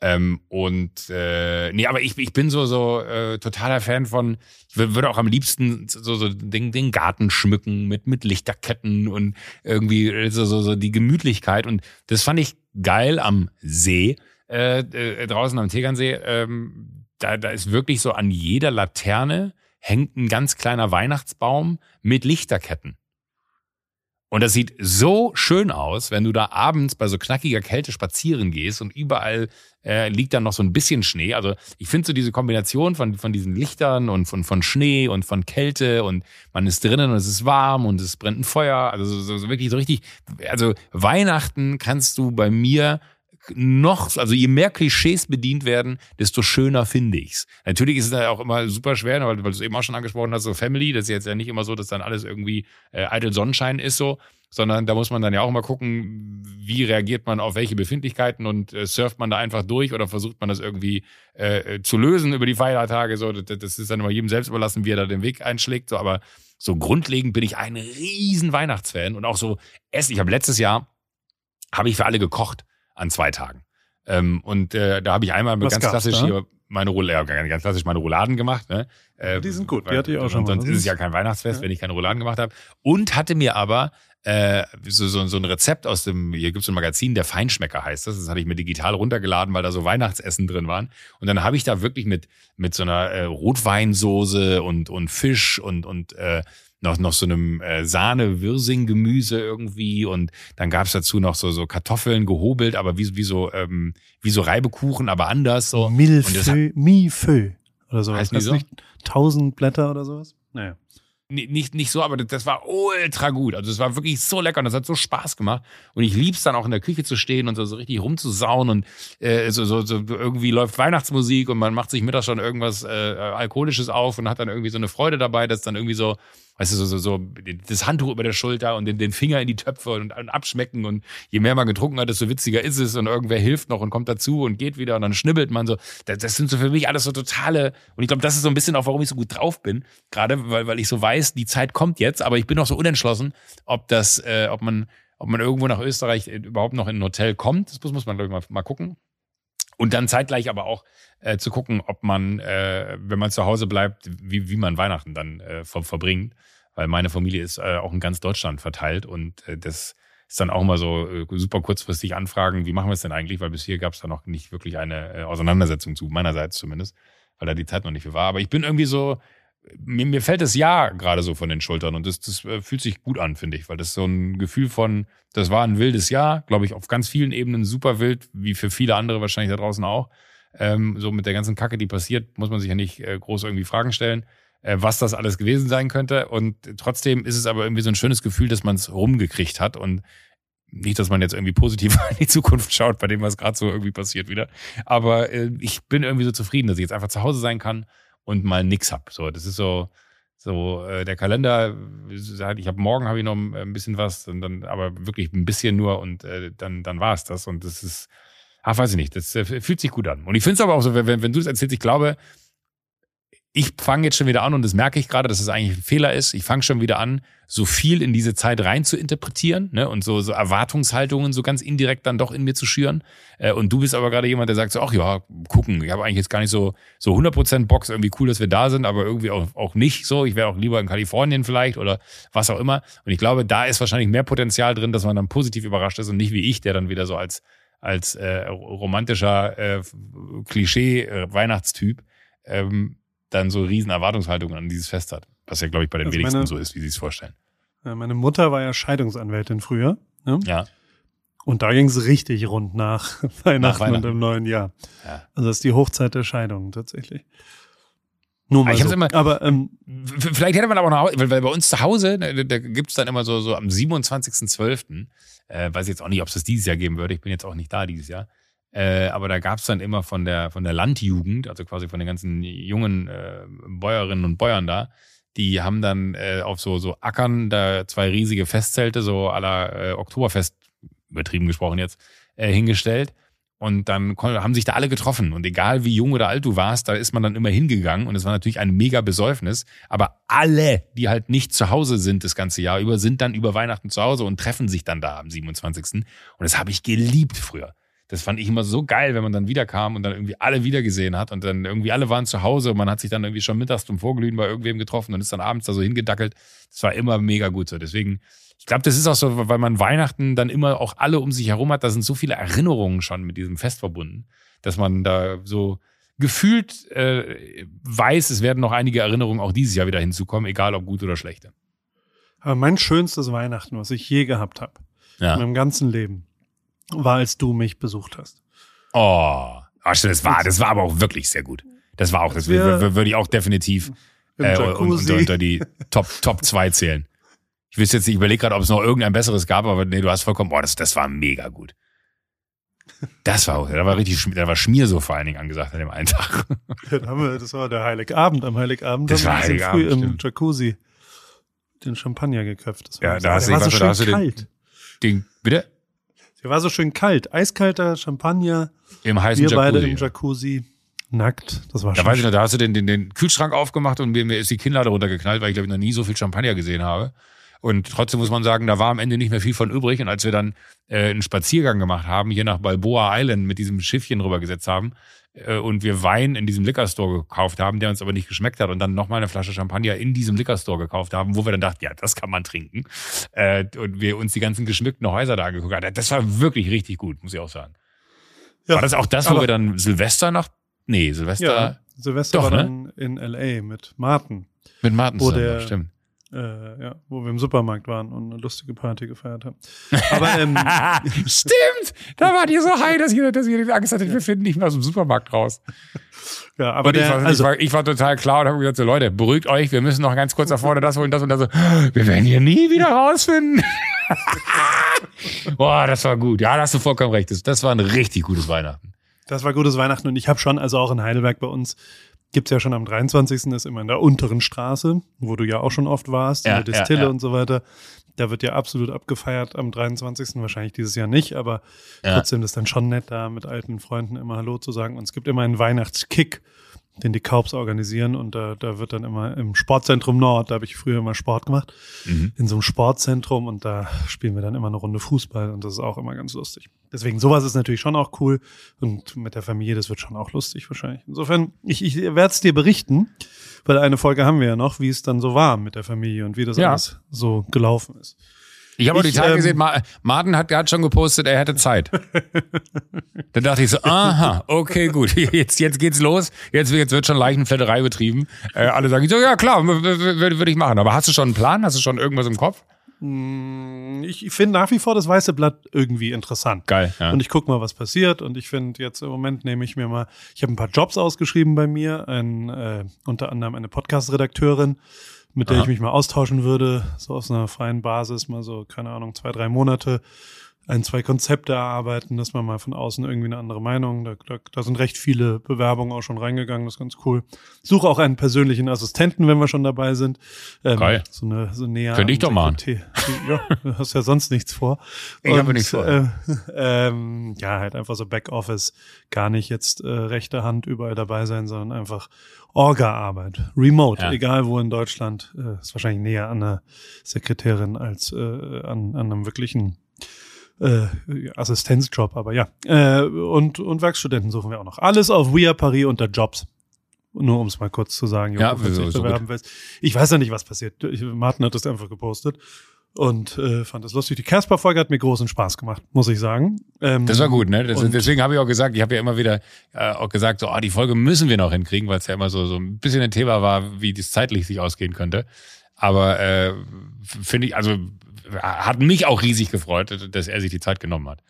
Ähm, und äh, nee, aber ich, ich bin so, so äh, totaler Fan von, ich wür- würde auch am liebsten so, so den, den Garten schmücken mit, mit Lichterketten und irgendwie äh, so, so, so die Gemütlichkeit. Und das fand ich geil am See, äh, äh, draußen am Tegernsee. Ähm, da, da ist wirklich so an jeder Laterne hängt ein ganz kleiner Weihnachtsbaum mit Lichterketten. Und das sieht so schön aus, wenn du da abends bei so knackiger Kälte spazieren gehst und überall äh, liegt dann noch so ein bisschen Schnee. Also ich finde so diese Kombination von, von diesen Lichtern und von, von Schnee und von Kälte und man ist drinnen und es ist warm und es brennt ein Feuer. Also so, so, wirklich so richtig. Also Weihnachten kannst du bei mir noch, also je mehr Klischees bedient werden, desto schöner finde ich's. Natürlich ist es ja auch immer super schwer, weil, weil du es eben auch schon angesprochen hast, so Family, das ist jetzt ja nicht immer so, dass dann alles irgendwie äh, eitel Sonnenschein ist so, sondern da muss man dann ja auch mal gucken, wie reagiert man auf welche Befindlichkeiten und äh, surft man da einfach durch oder versucht man das irgendwie äh, zu lösen über die Feiertage. So, das, das ist dann immer jedem selbst überlassen, wie er da den Weg einschlägt. So, aber so grundlegend bin ich ein riesen Weihnachtsfan und auch so Essen. Ich habe letztes Jahr habe ich für alle gekocht an zwei Tagen. Ähm, und äh, da habe ich einmal ganz klassisch da? hier meine Rouladen, ja, ganz klassisch meine Rouladen gemacht. Ne? Äh, Die sind gut, die weil- hatte ich auch schon mal. Sonst ist es ja kein Weihnachtsfest, Ja. wenn ich keine Rouladen gemacht habe. Und hatte mir aber äh, so, so, so ein Rezept aus dem, hier gibt's so ein Magazin, der Feinschmecker heißt das. Das hatte ich mir digital runtergeladen, weil da so Weihnachtsessen drin waren. Und dann habe ich da wirklich mit, mit so einer äh, Rotweinsoße und, und Fisch und, und äh, noch, noch so einem äh, Sahne-Wirsing-Gemüse irgendwie und dann gab's dazu noch so, so Kartoffeln gehobelt, aber wie, wie so ähm, wie so Reibekuchen, aber anders so. Das Millefeu, Mifeu oder sowas. Heißt so? nicht tausend Blätter oder sowas? Naja. Ni- nicht, nicht so, aber das- das war ultra gut. Also es war wirklich so lecker und das hat so Spaß gemacht. Und ich lieb's dann auch in der Küche zu stehen und so, so richtig rumzusauen und äh, so, so, so irgendwie läuft Weihnachtsmusik und man macht sich mittags schon irgendwas äh, Alkoholisches auf und hat dann irgendwie so eine Freude dabei, dass dann irgendwie so, weißt du, so, so, so das Handtuch über der Schulter und den, den Finger in die Töpfe und, und abschmecken und je mehr man getrunken hat, desto witziger ist es und irgendwer hilft noch und kommt dazu und geht wieder und dann schnibbelt man so. Das, das sind so für mich alles so totale und ich glaube, das ist so ein bisschen auch, warum ich so gut drauf bin, gerade weil, weil ich so weiß, die Zeit kommt jetzt, aber ich bin noch so unentschlossen, ob das, äh, ob man, ob man irgendwo nach Österreich überhaupt noch in ein Hotel kommt. Das muss, muss man, glaube ich, mal, mal gucken. Und dann zeitgleich aber auch äh, zu gucken, ob man, äh, wenn man zu Hause bleibt, wie, wie man Weihnachten dann äh, ver verbringt. Weil meine Familie ist äh, auch in ganz Deutschland verteilt und äh, das ist dann auch immer so äh, super kurzfristig anfragen, wie machen wir es denn eigentlich? Weil bis hier gab es da noch nicht wirklich eine Auseinandersetzung zu, meinerseits zumindest, weil da die Zeit noch nicht für war. Aber ich bin irgendwie so, mir, mir fällt das Jahr gerade so von den Schultern und das, das äh, fühlt sich gut an, finde ich, weil das so ein Gefühl von, das war ein wildes Jahr, glaube ich, auf ganz vielen Ebenen super wild, wie für viele andere wahrscheinlich da draußen auch. Ähm, so mit der ganzen Kacke, die passiert, muss man sich ja nicht äh, groß irgendwie Fragen stellen, äh, was das alles gewesen sein könnte. Und trotzdem ist es aber irgendwie so ein schönes Gefühl, dass man es rumgekriegt hat und nicht, dass man jetzt irgendwie positiv in die Zukunft schaut, bei dem, was gerade so irgendwie passiert wieder. Aber äh, ich bin irgendwie so zufrieden, dass ich jetzt einfach zu Hause sein kann und mal nix hab. So, das ist so, so äh, der Kalender. Ich habe morgen habe ich noch ein bisschen was, und dann aber wirklich ein bisschen nur und äh, dann dann war es das und das ist, ach weiß ich nicht, das äh, fühlt sich gut an. Und ich finde es aber auch so, wenn, wenn du es erzählst, ich glaube, ich fange jetzt schon wieder an und das merke ich gerade, dass es das eigentlich ein Fehler ist. Ich fange schon wieder an, so viel in diese Zeit rein zu interpretieren ne? und so, so Erwartungshaltungen so ganz indirekt dann doch in mir zu schüren. Äh, und du bist aber gerade jemand, der sagt so, ach ja, gucken, ich habe eigentlich jetzt gar nicht so so 100% Box, irgendwie cool, dass wir da sind, aber irgendwie auch, auch nicht so. Ich wäre auch lieber in Kalifornien vielleicht oder was auch immer. Und ich glaube, da ist wahrscheinlich mehr Potenzial drin, dass man dann positiv überrascht ist und nicht wie ich, der dann wieder so als als äh, romantischer äh, Klischee-Weihnachtstyp äh, ähm, dann so riesen Erwartungshaltungen an dieses Fest hat. Was ja, glaube ich, bei den also wenigsten meine, so ist, wie sie es vorstellen. Meine Mutter war ja Scheidungsanwältin früher. Ne? Ja. Und da ging es richtig rund nach Weihnachten, nach Weihnachten, und im neuen Jahr. Ja. Also das ist die Hochzeit der Scheidung tatsächlich. Nur mal ich so. immer, aber ähm, vielleicht hätte man aber noch, weil, weil bei uns zu Hause, da, da gibt es dann immer so, so am 27.12., äh, weiß ich jetzt auch nicht, ob es das dieses Jahr geben würde, ich bin jetzt auch nicht da dieses Jahr, äh, aber da gab es dann immer von der, von der Landjugend, also quasi von den ganzen jungen äh, Bäuerinnen und Bäuern da, die haben dann äh, auf so, so Ackern da zwei riesige Festzelte, so aller äh, Oktoberfest, übertrieben gesprochen jetzt, äh, hingestellt. Und dann haben sich da alle getroffen. Und egal wie jung oder alt du warst, da ist man dann immer hingegangen. Und es war natürlich ein mega Besäufnis. Aber alle, die halt nicht zu Hause sind das ganze Jahr über, sind dann über Weihnachten zu Hause und treffen sich dann da am 27. Und das habe ich geliebt früher das fand ich immer so geil, wenn man dann wiederkam und dann irgendwie alle wiedergesehen hat und dann irgendwie alle waren zu Hause und man hat sich dann irgendwie schon mittags zum Vorglühen bei irgendwem getroffen und ist dann abends da so hingedackelt. Das war immer mega gut so. Deswegen, ich glaube, das ist auch so, weil man Weihnachten dann immer auch alle um sich herum hat. Da sind so viele Erinnerungen schon mit diesem Fest verbunden, dass man da so gefühlt äh, weiß, es werden noch einige Erinnerungen auch dieses Jahr wieder hinzukommen, egal ob gut oder schlechte. Aber mein schönstes Weihnachten, was ich je gehabt habe, ja. in meinem ganzen Leben, war, als du mich besucht hast. Oh, Ach, das war, das war aber auch wirklich sehr gut. Das war auch, das würde ich auch definitiv äh, unter, unter die Top, Top 2 zählen. Ich wüsste jetzt, ich überlege gerade, ob es noch irgendein besseres gab, aber nee, du hast vollkommen, boah, das, das war mega gut. Das war da war richtig, da war Schmier so vor allen Dingen angesagt an dem einen Tag. Wir, das war der Heiligabend, am Heiligabend das war Heiligabend, früh im Jacuzzi den Champagner geköpft. Das war ja, da hast du, so da hast du den, den, bitte? Der war so schön kalt. Eiskalter Champagner. Im heißen Wir Jacuzzi. beide im Jacuzzi. Nackt. Das war da schön. weiß ich noch, da hast du den, den, den Kühlschrank aufgemacht und mir, mir ist die Kinnlade runtergeknallt, weil ich glaube ich noch nie so viel Champagner gesehen habe. Und trotzdem muss man sagen, da war am Ende nicht mehr viel von übrig. Und als wir dann äh, einen Spaziergang gemacht haben, hier nach Balboa Island mit diesem Schiffchen rübergesetzt haben, äh, und wir Wein in diesem Liquor Store gekauft haben, der uns aber nicht geschmeckt hat und dann nochmal eine Flasche Champagner in diesem Liquor Store gekauft haben, wo wir dann dachten, ja, das kann man trinken. Äh, und wir uns die ganzen geschmückten Häuser da angeguckt haben. Das war wirklich richtig gut, muss ich auch sagen. Ja, war das auch das, wo wir dann Silvester nach, nee, Silvester. Ja, Silvester doch, war ne? dann in L.A. mit Martin. Mit Martin zusammen, der, stimmt äh, ja, wo wir im Supermarkt waren und eine lustige Party gefeiert haben. Aber ähm, stimmt, da war die so high, dass ihr, dass ihr Angst hattet, wir finden nicht mehr aus dem Supermarkt raus. Ja, aber der, ich, war, also, ich, war, ich war total klar und habe gesagt, so Leute, beruhigt euch, wir müssen noch ganz kurz nach vorne das holen, das und das. Wir werden hier nie wieder rausfinden. Boah, das war gut. Ja, da hast du vollkommen recht. Das, das war ein richtig gutes Weihnachten. Das war gutes Weihnachten und ich habe schon, also auch in Heidelberg bei uns, gibt's ja schon am 23. ist immer in der unteren Straße, wo du ja auch schon oft warst, ja, in der Distille ja, ja. und so weiter. Da wird ja absolut abgefeiert am 23. Wahrscheinlich dieses Jahr nicht, aber trotzdem ist dann schon nett, da mit alten Freunden immer Hallo zu sagen. Und es gibt immer einen Weihnachtskick. Den die Kaubs organisieren und da, da wird dann immer im Sportzentrum Nord, da habe ich früher immer Sport gemacht, mhm. in so einem Sportzentrum und da spielen wir dann immer eine Runde Fußball und das ist auch immer ganz lustig. Deswegen sowas ist natürlich schon auch cool und mit der Familie, das wird schon auch lustig wahrscheinlich. Insofern, ich, ich werde es dir berichten, weil eine Folge haben wir ja noch, wie es dann so war mit der Familie und wie das ja. alles so gelaufen ist. Ich habe auch die Tage ähm, gesehen, Martin hat, hat schon gepostet, er hätte Zeit. Dann dachte ich so, aha, okay, gut, jetzt, jetzt geht's los, jetzt, jetzt wird schon Leichenfletterei betrieben. Äh, alle sagen so, ja klar, würde ich machen. Aber hast du schon einen Plan? Hast du schon irgendwas im Kopf? Mm, ich finde nach wie vor das weiße Blatt irgendwie interessant. Geil. Ja. Und ich gucke mal, was passiert. Und ich finde jetzt im Moment nehme ich mir mal, ich habe ein paar Jobs ausgeschrieben bei mir, ein, äh, unter anderem eine Podcast-Redakteurin mit der Aha. ich mich mal austauschen würde, so aus einer freien Basis, mal so, keine Ahnung, zwei, drei Monate ein, zwei Konzepte erarbeiten, dass man mal von außen irgendwie eine andere Meinung. Da, da, da sind recht viele Bewerbungen auch schon reingegangen, das ist ganz cool. Suche auch einen persönlichen Assistenten, wenn wir schon dabei sind. Ähm, Geil. So eine so näher. Könnte ich doch machen. Ja, du hast ja sonst nichts vor. Ich habe nichts vor. Äh, ähm, ja, halt einfach so Backoffice, gar nicht jetzt äh, rechte Hand überall dabei sein, sondern einfach Orga-Arbeit, remote, ja. egal wo in Deutschland, äh, ist wahrscheinlich näher an einer Sekretärin als äh, an, an einem wirklichen äh, Assistenzjob, aber ja. Äh, und, und Werkstudenten suchen wir auch noch. Alles auf We Are Paris unter Jobs. Nur um es mal kurz zu sagen, ja, so, so bewerben willst. Ich weiß ja nicht, was passiert. Ich, Martin hat das einfach gepostet und äh, fand das lustig. Die Casper-Folge hat mir großen Spaß gemacht, muss ich sagen. Ähm, das war gut, ne? Das, deswegen habe ich auch gesagt, ich habe ja immer wieder äh, auch gesagt, so, ah, die Folge müssen wir noch hinkriegen, weil es ja immer so so ein bisschen ein Thema war, wie das zeitlich sich ausgehen könnte. Aber äh, finde ich, also hat mich auch riesig gefreut, dass er sich die Zeit genommen hat.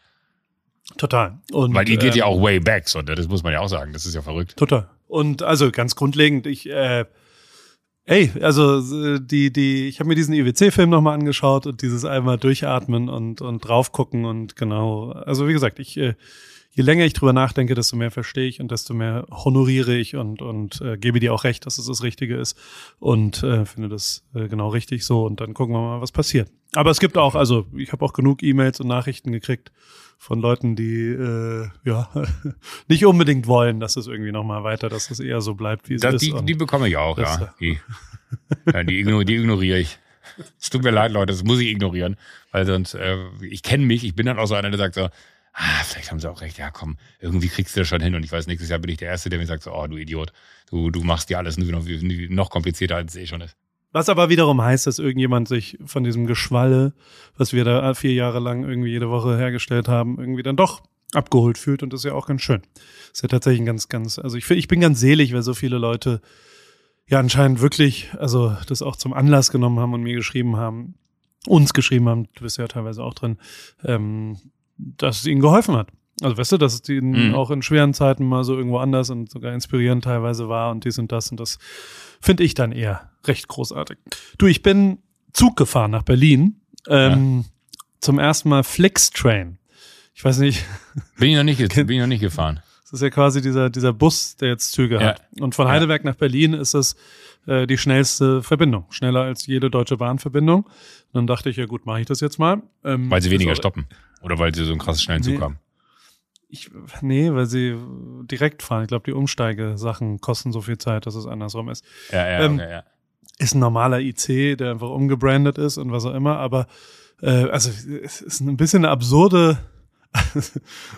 Total. Und, Weil ihr geht ähm, ja auch way back, so, ne? das muss man ja auch sagen. Das ist ja verrückt. Total. Und also ganz grundlegend, ich äh, Ey, also die, die, ich habe mir diesen IWC-Film nochmal angeschaut und dieses einmal durchatmen und, und drauf gucken und genau. Also wie gesagt, ich, äh, je länger ich drüber nachdenke, desto mehr verstehe ich und desto mehr honoriere ich und, und äh, gebe dir auch recht, dass es das Richtige ist und äh, finde das äh, genau richtig so und dann gucken wir mal, was passiert. Aber es gibt auch, also ich habe auch genug E-Mails und Nachrichten gekriegt von Leuten, die äh, ja nicht unbedingt wollen, dass es irgendwie nochmal weiter, dass es eher so bleibt, wie es das, ist. Die, die bekomme ich auch, ja. Die, ja, die, ignor, die ignoriere ich. Es tut mir leid, Leute, das muss ich ignorieren, weil sonst, äh, ich kenne mich, ich bin dann auch so einer, der sagt so, ah, vielleicht haben sie auch recht, ja komm, irgendwie kriegst du das schon hin und ich weiß, nächstes Jahr bin ich der Erste, der mir sagt so, oh du Idiot, du, du machst dir alles nur noch, noch komplizierter, als es eh schon ist. Was aber wiederum heißt, dass irgendjemand sich von diesem Geschwalle, was wir da vier Jahre lang irgendwie jede Woche hergestellt haben, irgendwie dann doch abgeholt fühlt und das ist ja auch ganz schön. Das ist ja tatsächlich ein ganz, ganz, also ich, ich bin ganz selig, weil so viele Leute ja anscheinend wirklich, also das auch zum Anlass genommen haben und mir geschrieben haben, uns geschrieben haben, du bist ja teilweise auch drin, ähm, dass es ihnen geholfen hat. Also weißt du, dass es ihnen mhm. auch in schweren Zeiten mal so irgendwo anders und sogar inspirierend teilweise war und dies und das und das finde ich dann eher recht großartig. Du, ich bin Zug gefahren nach Berlin. Ähm, ja. Zum ersten Mal Flixtrain. Ich weiß nicht. Bin ich noch nicht, bin ich noch nicht gefahren. Das ist ja quasi dieser, dieser Bus, der jetzt Züge ja. hat. Und von Heidelberg ja. nach Berlin ist es äh, die schnellste Verbindung. Schneller als jede deutsche Bahnverbindung. Und dann dachte ich, ja gut, mache ich das jetzt mal. Ähm, weil sie weniger so, stoppen. Oder weil sie so einen krass schnellen Zug nee, haben. Ich, nee, weil sie direkt fahren. Ich glaube, die Umsteigesachen kosten so viel Zeit, dass es andersrum ist. Ja, ja, ähm, okay, ja. Ist ein normaler IC, der einfach umgebrandet ist und was auch immer, aber äh, also es ist ein bisschen eine absurde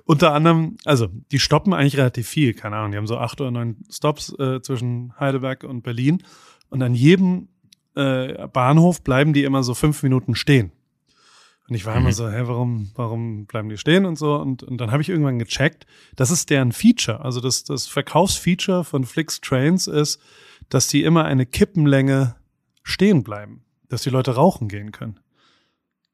unter anderem, also die stoppen eigentlich relativ viel, keine Ahnung, die haben so acht oder neun Stops äh, zwischen Heidelberg und Berlin und an jedem äh, Bahnhof bleiben die immer so fünf Minuten stehen. Und ich war mhm. immer so, hä, warum, warum bleiben die stehen und so? Und, und dann habe ich irgendwann gecheckt, das ist deren Feature. Also das, das Verkaufsfeature von Flix Trains ist, dass die immer eine Kippenlänge stehen bleiben, dass die Leute rauchen gehen können.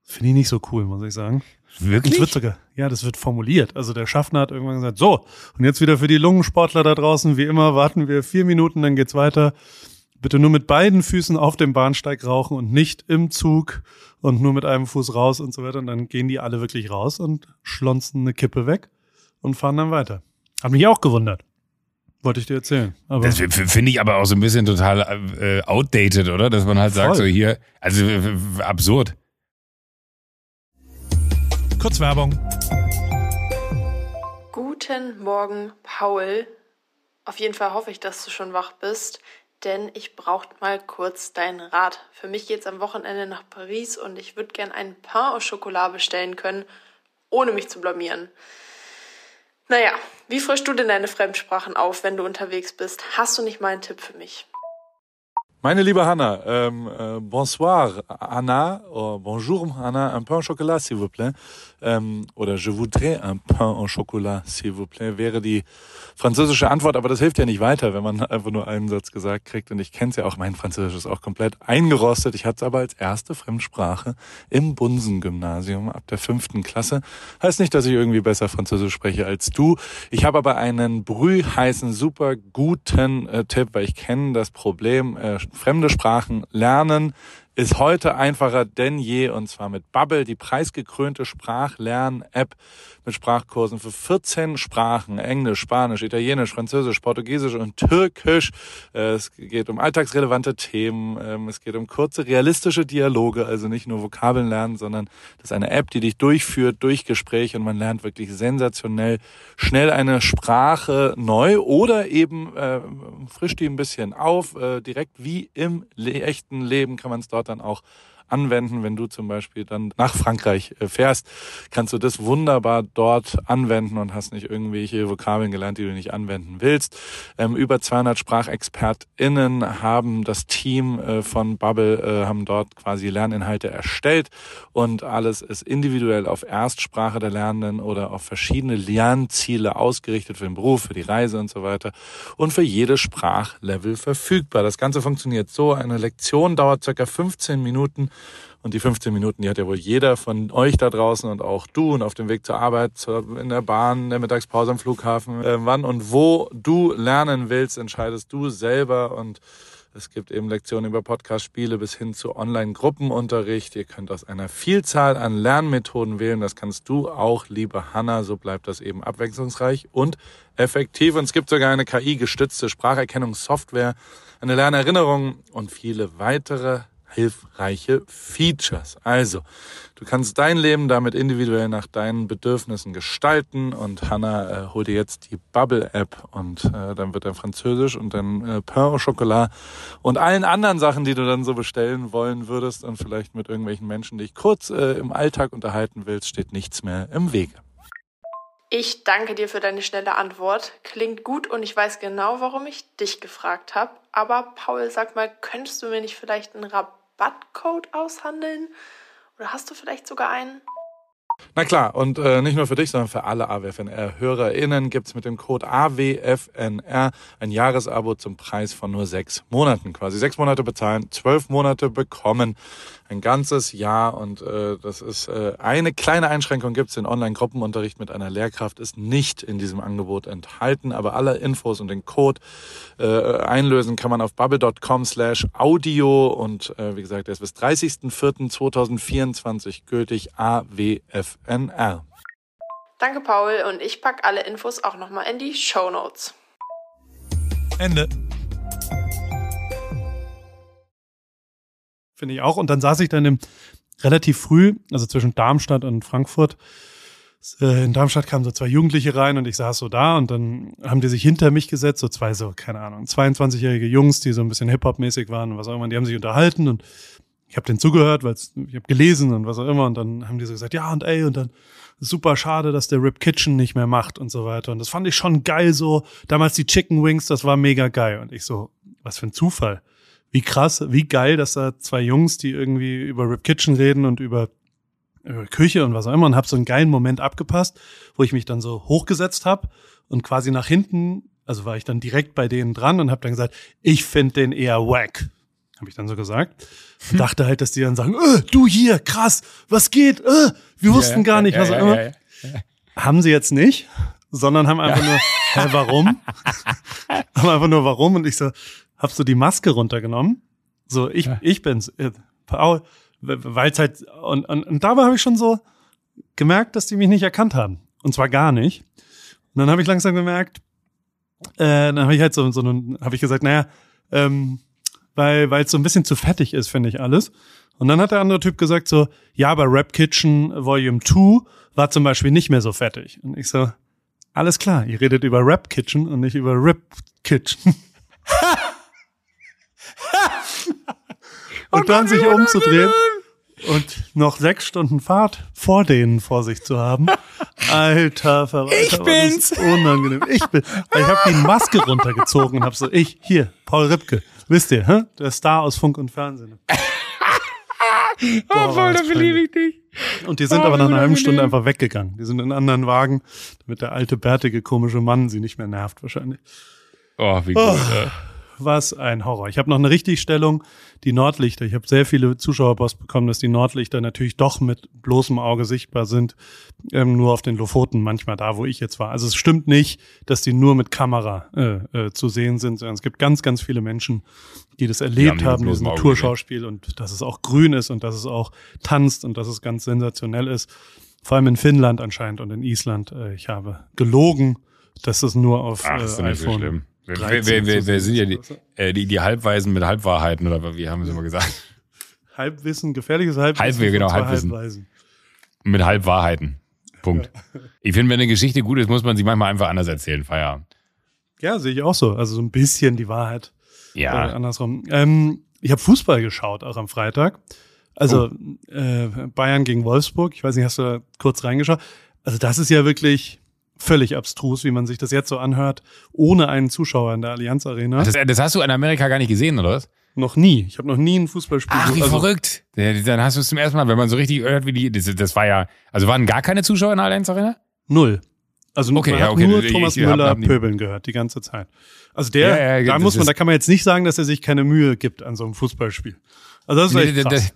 Finde ich nicht so cool, muss ich sagen. Wirklich? Das wird sogar, ja, das wird formuliert. Also der Schaffner hat irgendwann gesagt, so, und jetzt wieder für die Lungensportler da draußen, wie immer, warten wir vier Minuten, dann geht's weiter. Bitte nur mit beiden Füßen auf dem Bahnsteig rauchen und nicht im Zug und nur mit einem Fuß raus und so weiter. Und dann gehen die alle wirklich raus und schlonzen eine Kippe weg und fahren dann weiter. Hat mich auch gewundert. Wollte ich dir erzählen. Aber das finde ich aber auch so ein bisschen total äh, outdated, oder? Dass man halt voll. sagt, so hier, also absurd. Kurz Werbung. Guten Morgen, Paul. Auf jeden Fall hoffe ich, dass du schon wach bist, denn ich brauche mal kurz deinen Rat. Für mich geht's am Wochenende nach Paris und ich würde gern einen Pain au Chocolat bestellen können, ohne mich zu blamieren. Naja, wie frischst du denn deine Fremdsprachen auf, wenn du unterwegs bist? Hast du nicht mal einen Tipp für mich? Meine liebe Hanna, ähm, äh, bonsoir Anna, oh, bonjour Anna, un pain au chocolat s'il vous plaît. Ähm, oder je voudrais un pain au chocolat s'il vous plaît wäre die französische Antwort, aber das hilft ja nicht weiter, wenn man einfach nur einen Satz gesagt kriegt. Und ich kenne es ja auch, mein Französisch ist auch komplett eingerostet. Ich hatte es aber als erste Fremdsprache im Bunsen-Gymnasium ab der fünften Klasse. Heißt nicht, dass ich irgendwie besser Französisch spreche als du. Ich habe aber einen brühheißen, super guten äh, Tipp, weil ich kenne das Problem, äh, fremde Sprachen lernen ist heute einfacher denn je und zwar mit Bubble, die preisgekrönte Sprachlern-App mit Sprachkursen für 14 Sprachen, Englisch, Spanisch, Italienisch, Französisch, Portugiesisch und Türkisch. Äh, es geht um alltagsrelevante Themen, ähm, es geht um kurze, realistische Dialoge, also nicht nur Vokabeln lernen, sondern das ist eine App, die dich durchführt durch Gespräche und man lernt wirklich sensationell schnell eine Sprache neu oder eben äh, frischt die ein bisschen auf, äh, direkt wie im echten Leben kann man es dort dann auch anwenden. Wenn du zum Beispiel dann nach Frankreich äh, fährst, kannst du das wunderbar dort anwenden und hast nicht irgendwelche Vokabeln gelernt, die du nicht anwenden willst. Ähm, über 200 SprachexpertInnen haben das Team äh, von Bubble, äh, haben dort quasi Lerninhalte erstellt und alles ist individuell auf Erstsprache der Lernenden oder auf verschiedene Lernziele ausgerichtet für den Beruf, für die Reise und so weiter und für jedes Sprachlevel verfügbar. Das Ganze funktioniert so. Eine Lektion dauert circa 15 Minuten und die 15 Minuten, die hat ja wohl jeder von euch da draußen und auch du und auf dem Weg zur Arbeit, in der Bahn, in der Mittagspause am Flughafen. Äh, wann und wo du lernen willst, entscheidest du selber und es gibt eben Lektionen über Podcast-Spiele bis hin zu Online-Gruppenunterricht. Ihr könnt aus einer Vielzahl an Lernmethoden wählen. Das kannst du auch, liebe Hanna. So bleibt das eben abwechslungsreich und effektiv. Und es gibt sogar eine KI-gestützte Spracherkennungssoftware, eine Lernerinnerung und viele weitere hilfreiche Features. Also, du kannst dein Leben damit individuell nach deinen Bedürfnissen gestalten und Hannah äh, hol dir jetzt die Bubble App und äh, dann wird er Französisch und dann äh, Pain au Chocolat und allen anderen Sachen, die du dann so bestellen wollen würdest und vielleicht mit irgendwelchen Menschen dich kurz äh, im Alltag unterhalten willst, steht nichts mehr im Wege. Ich danke dir für deine schnelle Antwort. Klingt gut und ich weiß genau, warum ich dich gefragt habe. Aber Paul, sag mal, könntest du mir nicht vielleicht einen Rabatt Rabattcode aushandeln? Oder hast du vielleicht sogar einen? Na klar, und äh, nicht nur für dich, sondern für alle AWFNR-HörerInnen gibt's mit dem Code AWFNR ein Jahresabo zum Preis von nur sechs Monaten. Quasi sechs Monate bezahlen, zwölf Monate bekommen ein ganzes Jahr und äh, das ist äh, eine kleine Einschränkung gibt's den Online-Gruppenunterricht mit einer Lehrkraft ist nicht in diesem Angebot enthalten, aber alle Infos und den Code äh, einlösen kann man auf bubble.com slash audio und äh, wie gesagt, der ist bis 30.04.2024 gültig AWFNR. Danke Paul und ich pack alle Infos auch nochmal in die Show Notes. Ende. Finde ich auch. Und dann saß ich dann im, relativ früh, also zwischen Darmstadt und Frankfurt. Äh, in Darmstadt kamen so zwei Jugendliche rein und ich saß so da und dann haben die sich hinter mich gesetzt, so zwei so, keine Ahnung, 22-jährige Jungs, die so ein bisschen Hip-Hop-mäßig waren und was auch immer, die haben sich unterhalten und ich habe denen zugehört, weil ich habe gelesen und was auch immer. Und dann haben die so gesagt, ja und ey und dann super schade, dass der Rip Kitchen nicht mehr macht und so weiter. Und das fand ich schon geil so, damals die Chicken Wings, das war mega geil. Und ich so, was für ein Zufall wie krass, wie geil, dass da zwei Jungs, die irgendwie über Rip Kitchen reden und über, über Küche und was auch immer und hab so einen geilen Moment abgepasst, wo ich mich dann so hochgesetzt habe und quasi nach hinten, also war ich dann direkt bei denen dran und habe dann gesagt, ich finde den eher wack. Habe ich dann so gesagt. Und dachte halt, dass die dann sagen, äh, du hier, krass, was geht? Äh, wir wussten ja, gar nicht, ja, was auch immer. Ja, haben sie jetzt nicht, sondern haben einfach nur, hä, warum? haben einfach nur warum und ich so, hab so die Maske runtergenommen. So, ich, ja. ich bin's. Äh, Paul, weil es halt, und, und, und dabei habe ich schon so gemerkt, dass die mich nicht erkannt haben. Und zwar gar nicht. Und dann habe ich langsam gemerkt, äh, dann habe ich halt so, so habe ich gesagt, naja, ähm, weil weil es so ein bisschen zu fettig ist, finde ich alles. Und dann hat der andere Typ gesagt so, ja, aber Rap Kitchen Volume 2 war zum Beispiel nicht mehr so fettig. Und ich so, Alles klar, ihr redet über Rap Kitchen und nicht über Rip Kitchen. und dann sich umzudrehen und noch sechs Stunden Fahrt vor denen vor sich zu haben. Alter Verwalter. Ich bin's. Unangenehm. Ich bin. Ich habe die Maske runtergezogen und habe so, ich, hier, Paul Ripke. Wisst ihr, hä? der Star aus Funk und Fernsehen. oh, voll, da beliebe ich dich. Und die sind oh, aber nach einer halben Stunde einfach weggegangen. Die sind in einen anderen Wagen, damit der alte, bärtige, komische Mann sie nicht mehr nervt wahrscheinlich. Oh, wie gut. Oh was ein Horror. Ich habe noch eine Richtigstellung, die Nordlichter. Ich habe sehr viele Zuschauerpost bekommen, dass die Nordlichter natürlich doch mit bloßem Auge sichtbar sind, ähm, nur auf den Lofoten manchmal da, wo ich jetzt war. Also es stimmt nicht, dass die nur mit Kamera äh, äh, zu sehen sind, sondern es gibt ganz, ganz viele Menschen, die das erlebt die haben, dieses Naturschauspiel und dass es auch grün ist und dass es auch tanzt und dass es ganz sensationell ist. Vor allem in Finnland anscheinend und in Island. Äh, ich habe gelogen, dass es nur auf Ach, äh, iPhone Wer, wer, wer, wer sind ja die, äh, die, die Halbweisen mit Halbwahrheiten oder wie haben sie immer gesagt? Halbwissen, gefährliches Halbwissen. Halbwissen, genau, Halbwissen. Halbweisen. Mit Halbwahrheiten. Punkt. Ja. Ich finde, wenn eine Geschichte gut ist, muss man sie manchmal einfach anders erzählen. Feierabend. Ja, sehe ich auch so. Also so ein bisschen die Wahrheit. Ja. Äh, andersrum. Ähm, ich habe Fußball geschaut, auch am Freitag. Also oh. äh, Bayern gegen Wolfsburg. Ich weiß nicht, hast du da kurz reingeschaut? Also das ist ja wirklich völlig abstrus, wie man sich das jetzt so anhört, ohne einen Zuschauer in der Allianz Arena. Das, das hast du in Amerika gar nicht gesehen, oder was? Noch nie. Ich habe noch nie ein Fußballspiel Ach, wie also, verrückt. Dann hast du es zum ersten Mal, wenn man so richtig hört, wie die. Das, das war ja. Also waren gar keine Zuschauer in der Allianz Arena? Null. Also okay, man ja, okay. nur Thomas ich, ich, Müller pöbeln gehört die ganze Zeit. Also der, ja, ja, da muss man, da kann man jetzt nicht sagen, dass er sich keine Mühe gibt an so einem Fußballspiel. Also das ist echt krass.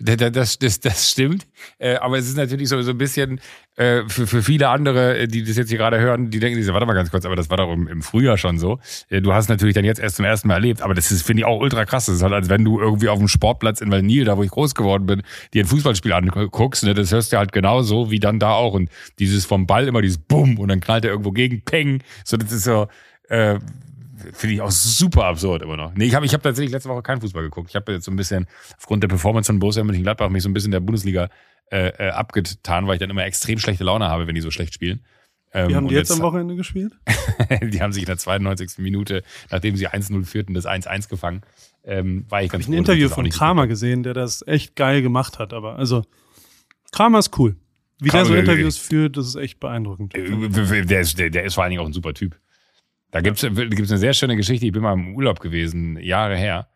Das, das, das stimmt. Äh, aber es ist natürlich so, so ein bisschen äh, für, für viele andere, äh, die das jetzt hier gerade hören, die denken, warte mal ganz kurz, aber das war doch im, im Frühjahr schon so. Du hast natürlich dann jetzt erst zum ersten Mal erlebt, aber das ist, finde ich, auch ultra krass. Das ist halt, als wenn du irgendwie auf dem Sportplatz in Valnil, da wo ich groß geworden bin, dir ein Fußballspiel anguckst, ne? das hörst du halt genauso wie dann da auch. Und dieses vom Ball immer dieses Bumm und dann knallt er irgendwo gegen, Peng. So, das ist so, äh, finde ich auch super absurd immer noch. Nee, ich habe ich hab tatsächlich letzte Woche keinen Fußball geguckt. Ich habe jetzt so ein bisschen aufgrund der Performance von Borussia Mönchengladbach mich so ein bisschen der Bundesliga äh, äh, abgetan, weil ich dann immer extrem schlechte Laune habe, wenn die so schlecht spielen. Ähm, Wie haben die jetzt, jetzt am Wochenende gespielt? die haben sich in der 92. Minute, nachdem sie 1-0 führten, das 1-1 gefangen. Ähm, war ich ganz Ich habe ein Interview von Kramer so gesehen, der das echt geil gemacht hat. Aber also Kramer ist cool. Wie Kramer, der so Interviews führt, das ist echt beeindruckend. Äh, der ist, der, der ist vor allen Dingen auch ein super Typ. Da gibt's gibt's eine sehr schöne Geschichte. Ich bin mal im Urlaub gewesen, Jahre her,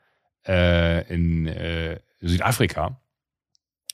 äh, in äh, Südafrika.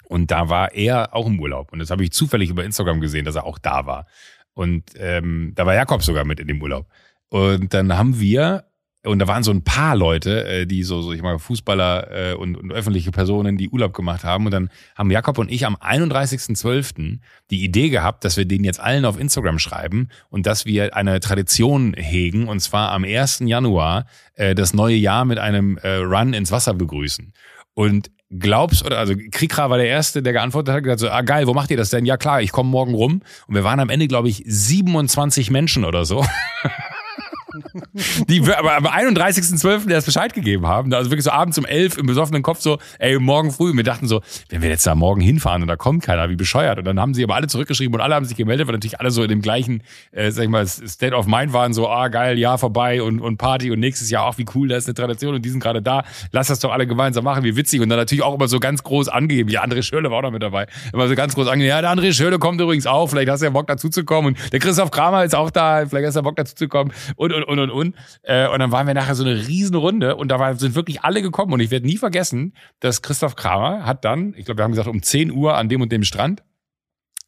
Und da war er auch im Urlaub. Und das habe ich zufällig über Instagram gesehen, dass er auch da war. Und ähm, da war Jakob sogar mit in dem Urlaub. Und dann haben wir und da waren so ein paar Leute, äh, die so, so ich mal Fußballer äh, und, und öffentliche Personen, die Urlaub gemacht haben. Und dann haben Jakob und ich am 31.12. die Idee gehabt, dass wir denen jetzt allen auf Instagram schreiben und dass wir eine Tradition hegen, und zwar am 1. Januar äh, das neue Jahr mit einem äh, Run ins Wasser begrüßen. Und glaubst oder also Krikra war der erste, der geantwortet hat, gesagt so, ah geil, wo macht ihr das denn? Ja klar, ich komme morgen rum und wir waren am Ende glaube ich 27 Menschen oder so. die aber am 31.12. erst Bescheid gegeben haben. Also wirklich so abends um 11 im besoffenen Kopf so, ey, morgen früh. Und wir dachten so, wenn wir jetzt da morgen hinfahren und da kommt keiner, wie bescheuert. Und dann haben sie aber alle zurückgeschrieben und alle haben sich gemeldet, weil natürlich alle so in dem gleichen, äh, sag ich mal, State of Mind waren, so, ah, geil, Jahr vorbei und, und Party und nächstes Jahr auch, wie cool, da ist eine Tradition und die sind gerade da. Lass das doch alle gemeinsam machen, wie witzig. Und dann natürlich auch immer so ganz groß angeben. Ja, André Schöle war auch noch mit dabei. Immer so ganz groß angeben. Ja, der André Schöle kommt übrigens auch. Vielleicht hast du ja Bock dazu zu kommen. Und der Christoph Kramer ist auch da. Vielleicht hast du ja Bock dazu zu kommen. Und, und, und, und, und. Äh, und dann waren wir nachher so eine Riesenrunde und da war, sind wirklich alle gekommen. Und ich werde nie vergessen, dass Christoph Kramer hat dann, ich glaube, wir haben gesagt, um 10 Uhr an dem und dem Strand.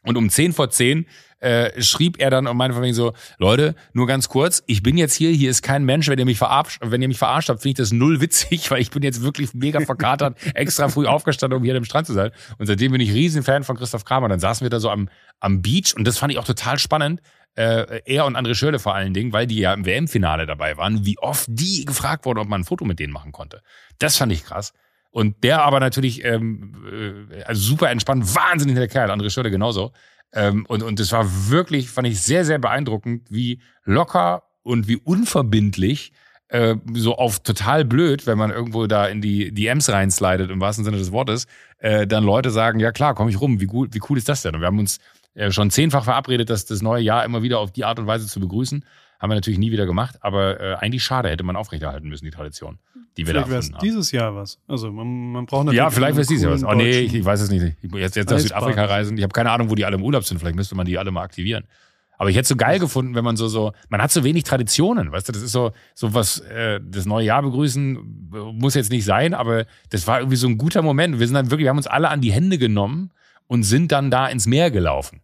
Und um 10 vor 10 äh, schrieb er dann und meinte von wegen so, Leute, nur ganz kurz, ich bin jetzt hier, hier ist kein Mensch, wenn ihr mich verarscht, wenn ihr mich verarscht habt, finde ich das null witzig, weil ich bin jetzt wirklich mega verkatert, extra früh aufgestanden, um hier am Strand zu sein. Und seitdem bin ich riesen Fan von Christoph Kramer. Dann saßen wir da so am, am Beach und das fand ich auch total spannend, äh, er und André Schöle vor allen Dingen, weil die ja im WM-Finale dabei waren, wie oft die gefragt wurden, ob man ein Foto mit denen machen konnte. Das fand ich krass. Und der aber natürlich ähm, äh, also super entspannt, wahnsinnig der Kerl, André Schöle genauso. Ähm, und, und das war wirklich, fand ich sehr, sehr beeindruckend, wie locker und wie unverbindlich äh, so auf total blöd, wenn man irgendwo da in die DMs reinslidet, im wahrsten Sinne des Wortes, äh, dann Leute sagen, ja klar, komm ich rum, wie, gut, wie cool ist das denn? Und wir haben uns äh, schon zehnfach verabredet, dass das neue Jahr immer wieder auf die Art und Weise zu begrüßen. Haben wir natürlich nie wieder gemacht, aber äh, eigentlich schade, hätte man aufrechterhalten müssen, die Tradition, die wir vielleicht da erfunden haben. dieses Jahr was. Also man, man braucht natürlich. Ja, vielleicht wäre es dieses Jahr was. Oh nee, ich, ich weiß es nicht. Ich, jetzt jetzt nach. Südafrika reisen. Ich habe keine Ahnung, wo die alle im Urlaub sind. Vielleicht müsste man die alle mal aktivieren. Aber ich hätte es so geil gefunden, wenn man so, so, man hat so wenig Traditionen, weißt du, das ist so, so was, äh, das neue Jahr begrüßen muss jetzt nicht sein, aber das war irgendwie so ein guter Moment. Wir sind dann wirklich, wir haben uns alle an die Hände genommen und sind dann da ins Meer gelaufen.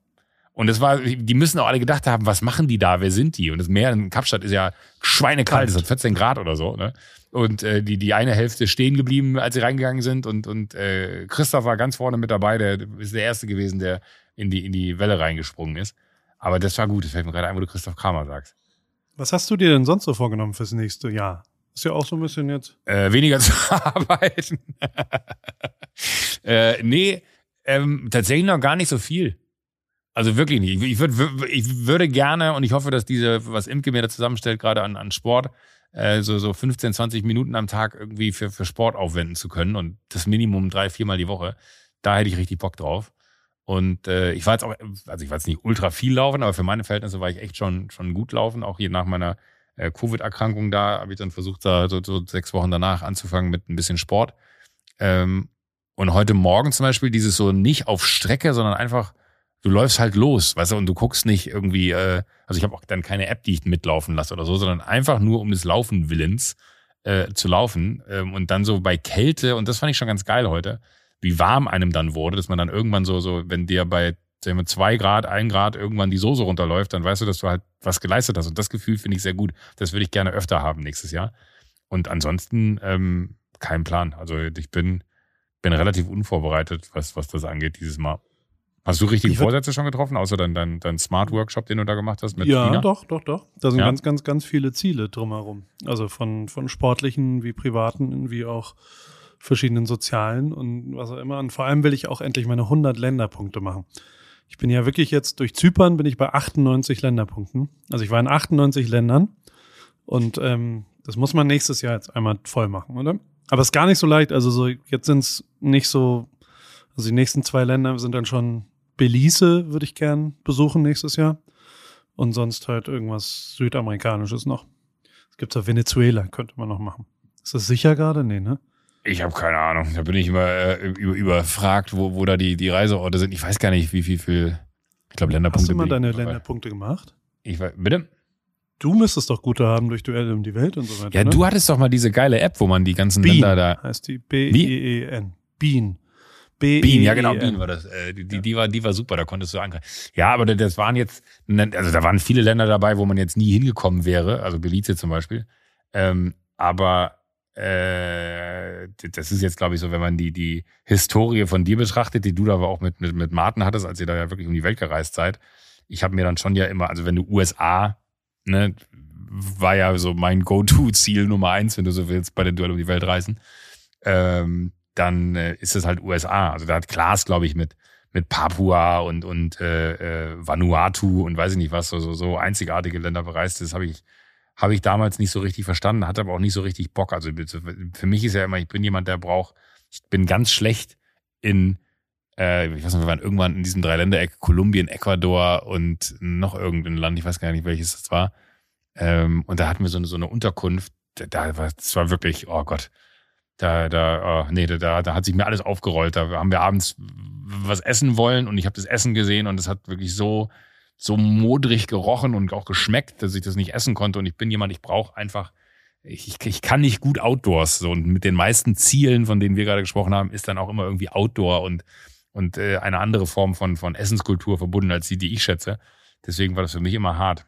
Und das war, die müssen auch alle gedacht haben, was machen die da, wer sind die? Und das Meer in Kapstadt ist ja schweinekalt, es hat 14 Grad oder so, ne? Und äh, die, die eine Hälfte stehen geblieben, als sie reingegangen sind. Und, und äh, Christoph war ganz vorne mit dabei, der ist der Erste gewesen, der in die, in die Welle reingesprungen ist. Aber das war gut, das fällt mir gerade ein, wo du Christoph Kramer sagst. Was hast du dir denn sonst so vorgenommen fürs nächste Jahr? Ist ja auch so ein bisschen jetzt. Äh, weniger zu arbeiten. äh, nee, ähm, tatsächlich noch gar nicht so viel. Also wirklich nicht. Ich, würd, ich würde gerne und ich hoffe, dass diese, was Imke mir da zusammenstellt, gerade an, an Sport, äh, so, so 15, 20 Minuten am Tag irgendwie für, für Sport aufwenden zu können und das Minimum drei, viermal die Woche. Da hätte ich richtig Bock drauf. Und äh, ich war jetzt auch, also ich war jetzt nicht ultra viel laufen, aber für meine Verhältnisse war ich echt schon, schon gut laufen. Auch hier nach meiner äh, Covid-Erkrankung da habe ich dann versucht, da so, so sechs Wochen danach anzufangen mit ein bisschen Sport. Ähm, und heute Morgen zum Beispiel dieses so nicht auf Strecke, sondern einfach, du läufst halt los, weißt du, und du guckst nicht irgendwie, äh, also ich habe auch dann keine App, die ich mitlaufen lasse oder so, sondern einfach nur um des Laufen Willens äh, zu laufen. Ähm, und dann so bei Kälte, und das fand ich schon ganz geil heute, wie warm einem dann wurde, dass man dann irgendwann so, so, wenn dir bei sagen wir, zwei Grad, ein Grad irgendwann die Soße runterläuft, dann weißt du, dass du halt was geleistet hast. Und das Gefühl finde ich sehr gut. Das würde ich gerne öfter haben nächstes Jahr. Und ansonsten ähm, kein Plan. Also ich bin, bin relativ unvorbereitet, was, was das angeht dieses Mal. Hast du richtige Vorsätze schon getroffen, außer dein, dein, dein Smart-Workshop, den du da gemacht hast mit ja, Nina? doch, doch, doch. Da sind Ja? ganz, ganz, ganz viele Ziele drumherum. Also von, von sportlichen wie privaten, wie auch verschiedenen sozialen und was auch immer. Und vor allem will ich auch endlich meine 100 Länderpunkte machen. Ich bin ja wirklich jetzt durch Zypern bin ich bei 98 Länderpunkten. Also ich war in 98 Ländern und ähm, das muss man nächstes Jahr jetzt einmal voll machen, oder? Aber es ist gar nicht so leicht. Also so jetzt sind es nicht so. Also die nächsten zwei Länder sind dann schon Belize, würde ich gern besuchen nächstes Jahr. Und sonst halt irgendwas Südamerikanisches noch. Es gibt ja Venezuela, könnte man noch machen. Ist das sicher gerade? Nee, ne? Ich habe keine Ahnung. Da bin ich immer äh, über, überfragt, wo, wo da die, die Reiseorte sind. Ich weiß gar nicht, wie viel, viel ich glaube, Länderpunkte. Hast du mal deine. Länderpunkte gemacht? Ich, weiß- bitte? Du müsstest doch gute haben durch Duelle um die Welt und so weiter. Ja, ne? du hattest doch mal diese geile App, wo man die ganzen Bean Länder da. heißt die. B-E-E-N. Bean. B Bean, ja genau, Bean war das. Äh, die, die, die, war, die war super, da konntest du angreifen. Ja, aber das waren jetzt, also da waren viele Länder dabei, wo man jetzt nie hingekommen wäre, also Belize zum Beispiel. Ähm, aber äh, das ist jetzt, glaube ich, so, wenn man die, die Historie von dir betrachtet, die du da aber auch mit, mit, mit Martin hattest, als ihr da ja wirklich um die Welt gereist seid. Ich habe mir dann schon ja immer, also wenn du USA, ne, war ja so mein Go-To-Ziel Nummer eins, wenn du so willst, bei den Duell um die Welt reisen. Ähm, dann äh, ist es halt USA. Also da hat Klaas, glaube ich, mit mit Papua und und äh, äh, Vanuatu und weiß ich nicht was so so, so einzigartige Länder bereist. Das habe ich habe ich damals nicht so richtig verstanden, hatte aber auch nicht so richtig Bock. Also für mich ist ja immer, ich bin jemand, der braucht, ich bin ganz schlecht in, äh, ich weiß nicht, wir waren irgendwann in diesem Dreiländereck, Kolumbien, Ecuador und noch irgendein Land, ich weiß gar nicht, welches das war. Ähm, und da hatten wir so eine, so eine Unterkunft, da- war, das war wirklich, oh Gott, da, da, oh, nee, da, da, hat sich mir alles aufgerollt. Da haben wir abends was essen wollen und ich habe das Essen gesehen und es hat wirklich so, so modrig gerochen und auch geschmeckt, dass ich das nicht essen konnte. Und ich bin jemand, ich brauche einfach, ich, ich, kann nicht gut Outdoors. So, und mit den meisten Zielen, von denen wir gerade gesprochen haben, ist dann auch immer irgendwie Outdoor und, und äh, eine andere Form von, von Essenskultur verbunden als die, die ich schätze. Deswegen war das für mich immer hart.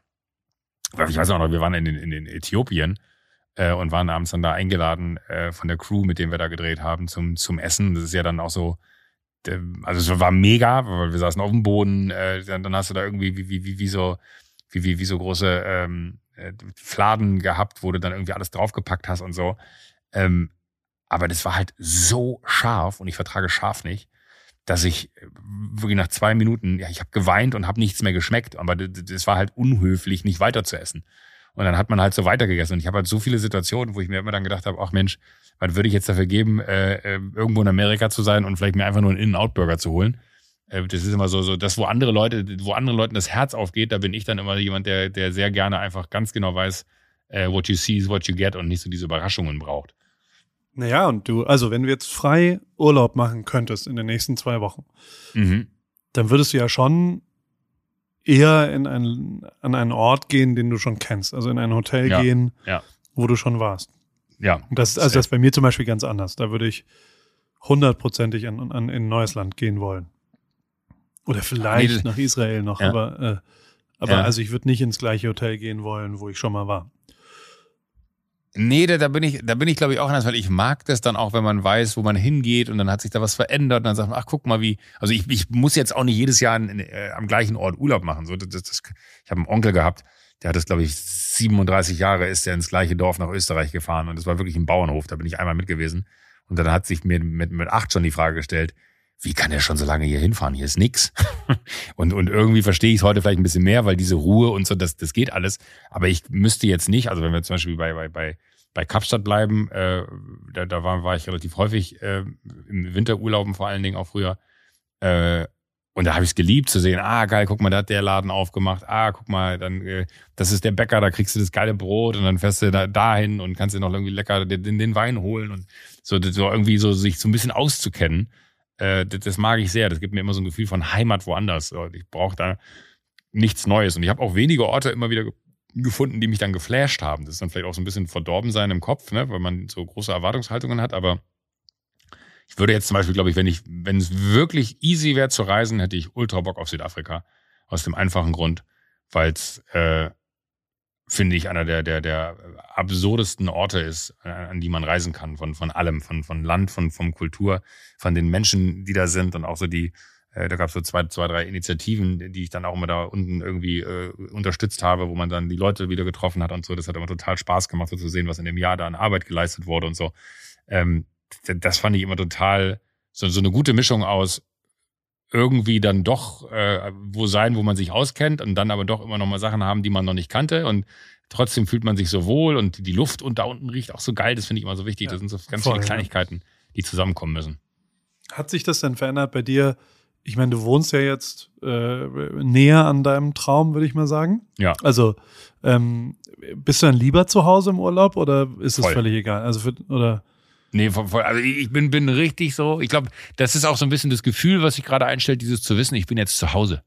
Ich weiß auch noch, wir waren in, in, in Äthiopien äh, und waren abends dann da eingeladen äh, von der Crew, mit dem wir da gedreht haben, zum, zum Essen. Das ist ja dann auch so, also es war mega, weil wir saßen auf dem Boden, äh, dann, dann hast du da irgendwie wie, wie, wie, wie so, wie, wie, wie so große ähm, äh, Fladen gehabt, wo du dann irgendwie alles draufgepackt hast und so. Ähm, aber das war halt so scharf und ich vertrage scharf nicht, dass ich äh, wirklich nach zwei Minuten, ja, ich habe geweint und habe nichts mehr geschmeckt, aber das war halt unhöflich, nicht weiter zu essen. Und dann hat man halt so weitergegessen. Und ich habe halt so viele Situationen, wo ich mir immer dann gedacht habe, ach Mensch, was würde ich jetzt dafür geben, äh, äh, irgendwo in Amerika zu sein und vielleicht mir einfach nur einen In-N-Out-Burger zu holen. Äh, das ist immer so, so das, wo andere Leute, wo anderen Leuten das Herz aufgeht, da bin ich dann immer jemand, der, der sehr gerne einfach ganz genau weiß, äh, what you see is what you get und nicht so diese Überraschungen braucht. Naja, und du, also wenn du jetzt frei Urlaub machen könntest in den nächsten zwei Wochen, Mhm. dann würdest du ja schon eher in ein, an einen Ort gehen, den du schon kennst. Also in ein Hotel Ja, gehen, ja. wo du schon warst. Ja. Und das, also das ist bei mir zum Beispiel ganz anders. Da würde ich hundertprozentig an, an, in ein neues Land gehen wollen. Oder vielleicht Nee, nach Israel noch, Ja. aber, äh, aber also ich würde nicht ins gleiche Hotel gehen wollen, wo ich schon mal war. Nee, da, da bin ich, da bin ich, glaube ich, auch anders, weil ich mag das dann auch, wenn man weiß, wo man hingeht und dann hat sich da was verändert und dann sagt man, ach, guck mal, wie, also ich, ich muss jetzt auch nicht jedes Jahr in, äh, am gleichen Ort Urlaub machen. So, das, das, ich habe einen Onkel gehabt, der hat das, glaube ich, 37 Jahre ist er ins gleiche Dorf nach Österreich gefahren und das war wirklich ein Bauernhof, da bin ich einmal mit gewesen. Und dann hat sich mir mit, mit acht schon die Frage gestellt, wie kann er schon so lange hier hinfahren? Hier ist nix. und, und irgendwie verstehe ich es heute vielleicht ein bisschen mehr, weil diese Ruhe und so, das, das geht alles. Aber ich müsste jetzt nicht, also wenn wir zum Beispiel bei, bei, bei, bei Kapstadt bleiben, äh, da, da war, war ich relativ häufig äh, im Winterurlauben vor allen Dingen auch früher. Äh, und da habe ich es geliebt zu sehen, ah geil, guck mal, da hat der Laden aufgemacht, ah, guck mal, dann äh, das ist der Bäcker, da kriegst du das geile Brot und dann fährst du da dahin und kannst dir noch irgendwie lecker den, den Wein holen und so, so irgendwie so sich so ein bisschen auszukennen. Äh, das, das mag ich sehr. Das gibt mir immer so ein Gefühl von Heimat woanders. Ich brauche da nichts Neues. Und ich habe auch wenige Orte immer wieder gefunden, die mich dann geflasht haben. Das ist dann vielleicht auch so ein bisschen verdorben sein im Kopf, ne, weil man so große Erwartungshaltungen hat, aber ich würde jetzt zum Beispiel, glaube ich, wenn ich, wenn es wirklich easy wäre zu reisen, hätte ich ultra Bock auf Südafrika. Aus dem einfachen Grund, weil es, äh, finde ich, einer der, der, der absurdesten Orte ist, an, an die man reisen kann, von, von allem, von, von Land, von, von Kultur, von den Menschen, die da sind und auch so die, äh, da gab es so zwei, zwei, drei Initiativen, die ich dann auch immer da unten irgendwie äh, unterstützt habe, wo man dann die Leute wieder getroffen hat und so. Das hat immer total Spaß gemacht, so zu sehen, was in dem Jahr da an Arbeit geleistet wurde und so. Ähm, das fand ich immer total so, so eine gute Mischung aus irgendwie dann doch äh, wo sein, wo man sich auskennt und dann aber doch immer noch mal Sachen haben, die man noch nicht kannte und trotzdem fühlt man sich so wohl und die Luft und da unten riecht auch so geil, das finde ich immer so wichtig. Ja, das sind so ganz voll, viele ja. Kleinigkeiten, die zusammenkommen müssen. Hat sich das denn verändert bei dir? Ich meine, du wohnst ja jetzt äh, näher an deinem Traum, würde ich mal sagen. Ja. Also ähm, bist du dann lieber zu Hause im Urlaub oder ist es völlig egal? Also für, oder Nee, voll, voll, also ich bin, bin richtig so. Ich glaube, das ist auch so ein bisschen das Gefühl, was sich gerade einstellt, dieses zu wissen, ich bin jetzt zu Hause.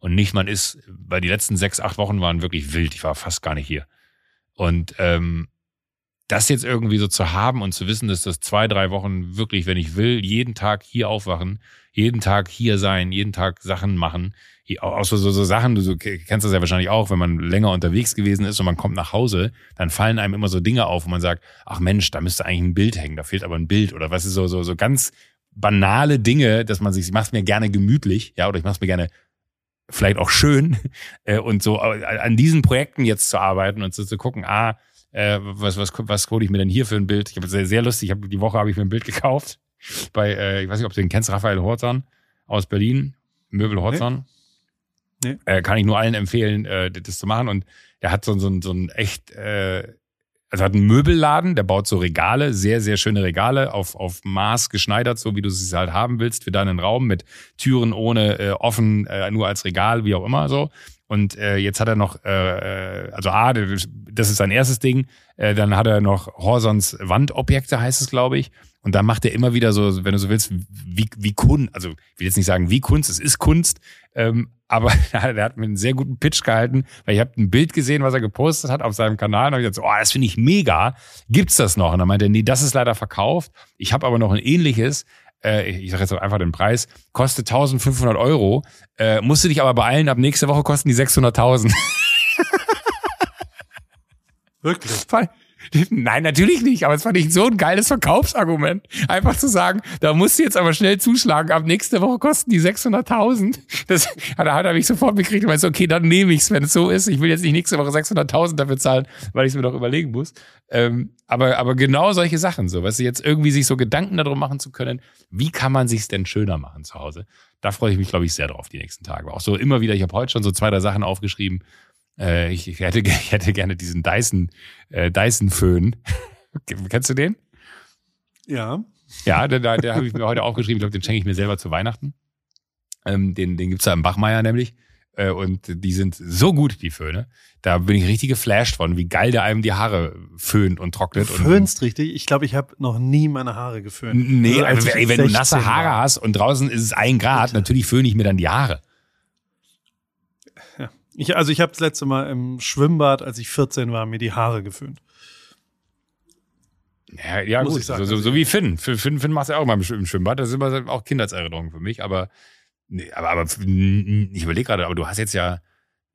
Und nicht, man ist, weil die letzten sechs, acht Wochen waren wirklich wild. Ich war fast gar nicht hier. Und ähm, das jetzt irgendwie so zu haben und zu wissen, dass das zwei, drei Wochen wirklich, wenn ich will, jeden Tag hier aufwachen, jeden Tag hier sein, jeden Tag Sachen machen. Auch so, so, so Sachen, du so, kennst das ja wahrscheinlich auch, wenn man länger unterwegs gewesen ist und man kommt nach Hause, dann fallen einem immer so Dinge auf, wo man sagt, ach Mensch, da müsste eigentlich ein Bild hängen, da fehlt aber ein Bild oder was ist so, so, so ganz banale Dinge, dass man sich, ich mach's mir gerne gemütlich, ja, oder ich mach's mir gerne vielleicht auch schön äh, und so an diesen Projekten jetzt zu arbeiten und so zu gucken, ah, äh, was, was, was hole ich mir denn hier für ein Bild? Ich habe sehr, sehr lustig, ich hab, die Woche habe ich mir ein Bild gekauft bei, äh, ich weiß nicht, ob du den kennst, Raphael Horzan aus Berlin, Möbel Horzan. Nee. Äh, kann ich nur allen empfehlen, äh, das zu machen. Und er hat so, so, so ein echt, äh, also hat einen Möbelladen, der baut so Regale, sehr, sehr schöne Regale, auf, auf Maß geschneidert, so wie du sie halt haben willst, für deinen Raum, mit Türen ohne, äh, offen, äh, nur als Regal, wie auch immer so. Und äh, jetzt hat er noch, äh, äh, also A, das ist sein erstes Ding, äh, dann hat er noch Horsons Wandobjekte, heißt es, glaube ich. Und da macht er immer wieder so, wenn du so willst, wie, wie Kunst, also ich will jetzt nicht sagen wie Kunst, es ist Kunst, ähm, aber er hat mir einen sehr guten Pitch gehalten, weil ich habe ein Bild gesehen, was er gepostet hat auf seinem Kanal. Und habe gesagt, oh, das finde ich mega, gibt's das noch? Und dann meinte er, nee, das ist leider verkauft, ich habe aber noch ein ähnliches, äh, ich sage jetzt einfach den Preis, kostet 1500 Euro, äh, musst du dich aber beeilen, ab nächste Woche kosten die 600.000. wirklich? Nein, natürlich nicht, aber es fand ich so ein geiles Verkaufsargument. Einfach zu sagen, da musst du jetzt aber schnell zuschlagen, ab nächste Woche kosten die 600.000. Das er- hat er mich sofort gekriegt und meinte, okay, dann nehme ich's, wenn es so ist. Ich will jetzt nicht nächste Woche 600.000 dafür zahlen, weil ich es mir doch überlegen muss. Ähm, aber, aber genau solche Sachen, so, weißt du, jetzt irgendwie sich so Gedanken darum machen zu können, wie kann man sich's denn schöner machen zu Hause? Da freue ich mich, glaube ich, sehr drauf die nächsten Tage. Auch so immer wieder, ich habe heute schon so zwei, drei Sachen aufgeschrieben, äh, ich, ich, hätte, ich hätte gerne diesen Dyson, äh, Dyson-Föhn. Kennst du den? Ja. Ja, der, der, der habe ich mir heute aufgeschrieben. Ich glaube, den schenke ich mir selber zu Weihnachten. Ähm, den den gibt's da im Bachmeier nämlich. Äh, und die sind so gut, die Föhne. Da bin ich richtig geflasht von, wie geil der einem die Haare föhnt und trocknet. Du föhnst richtig? Ich glaube, ich habe noch nie meine Haare geföhnt. Nee, also, ey, wenn du nasse Haare war. hast und draußen ist es ein Grad, Bitte. natürlich föhne ich mir dann die Haare. Ich, also ich habe das letzte Mal im Schwimmbad, als ich 14 war, mir die Haare geföhnt. Ja, ja gut, so, so, so, wie Finn. Finn, Finn macht ja auch mal im Schwimmbad. Das ist immer auch Kindheitserinnerungen für mich. Aber, nee, aber, aber ich überlege gerade, aber du hast jetzt ja,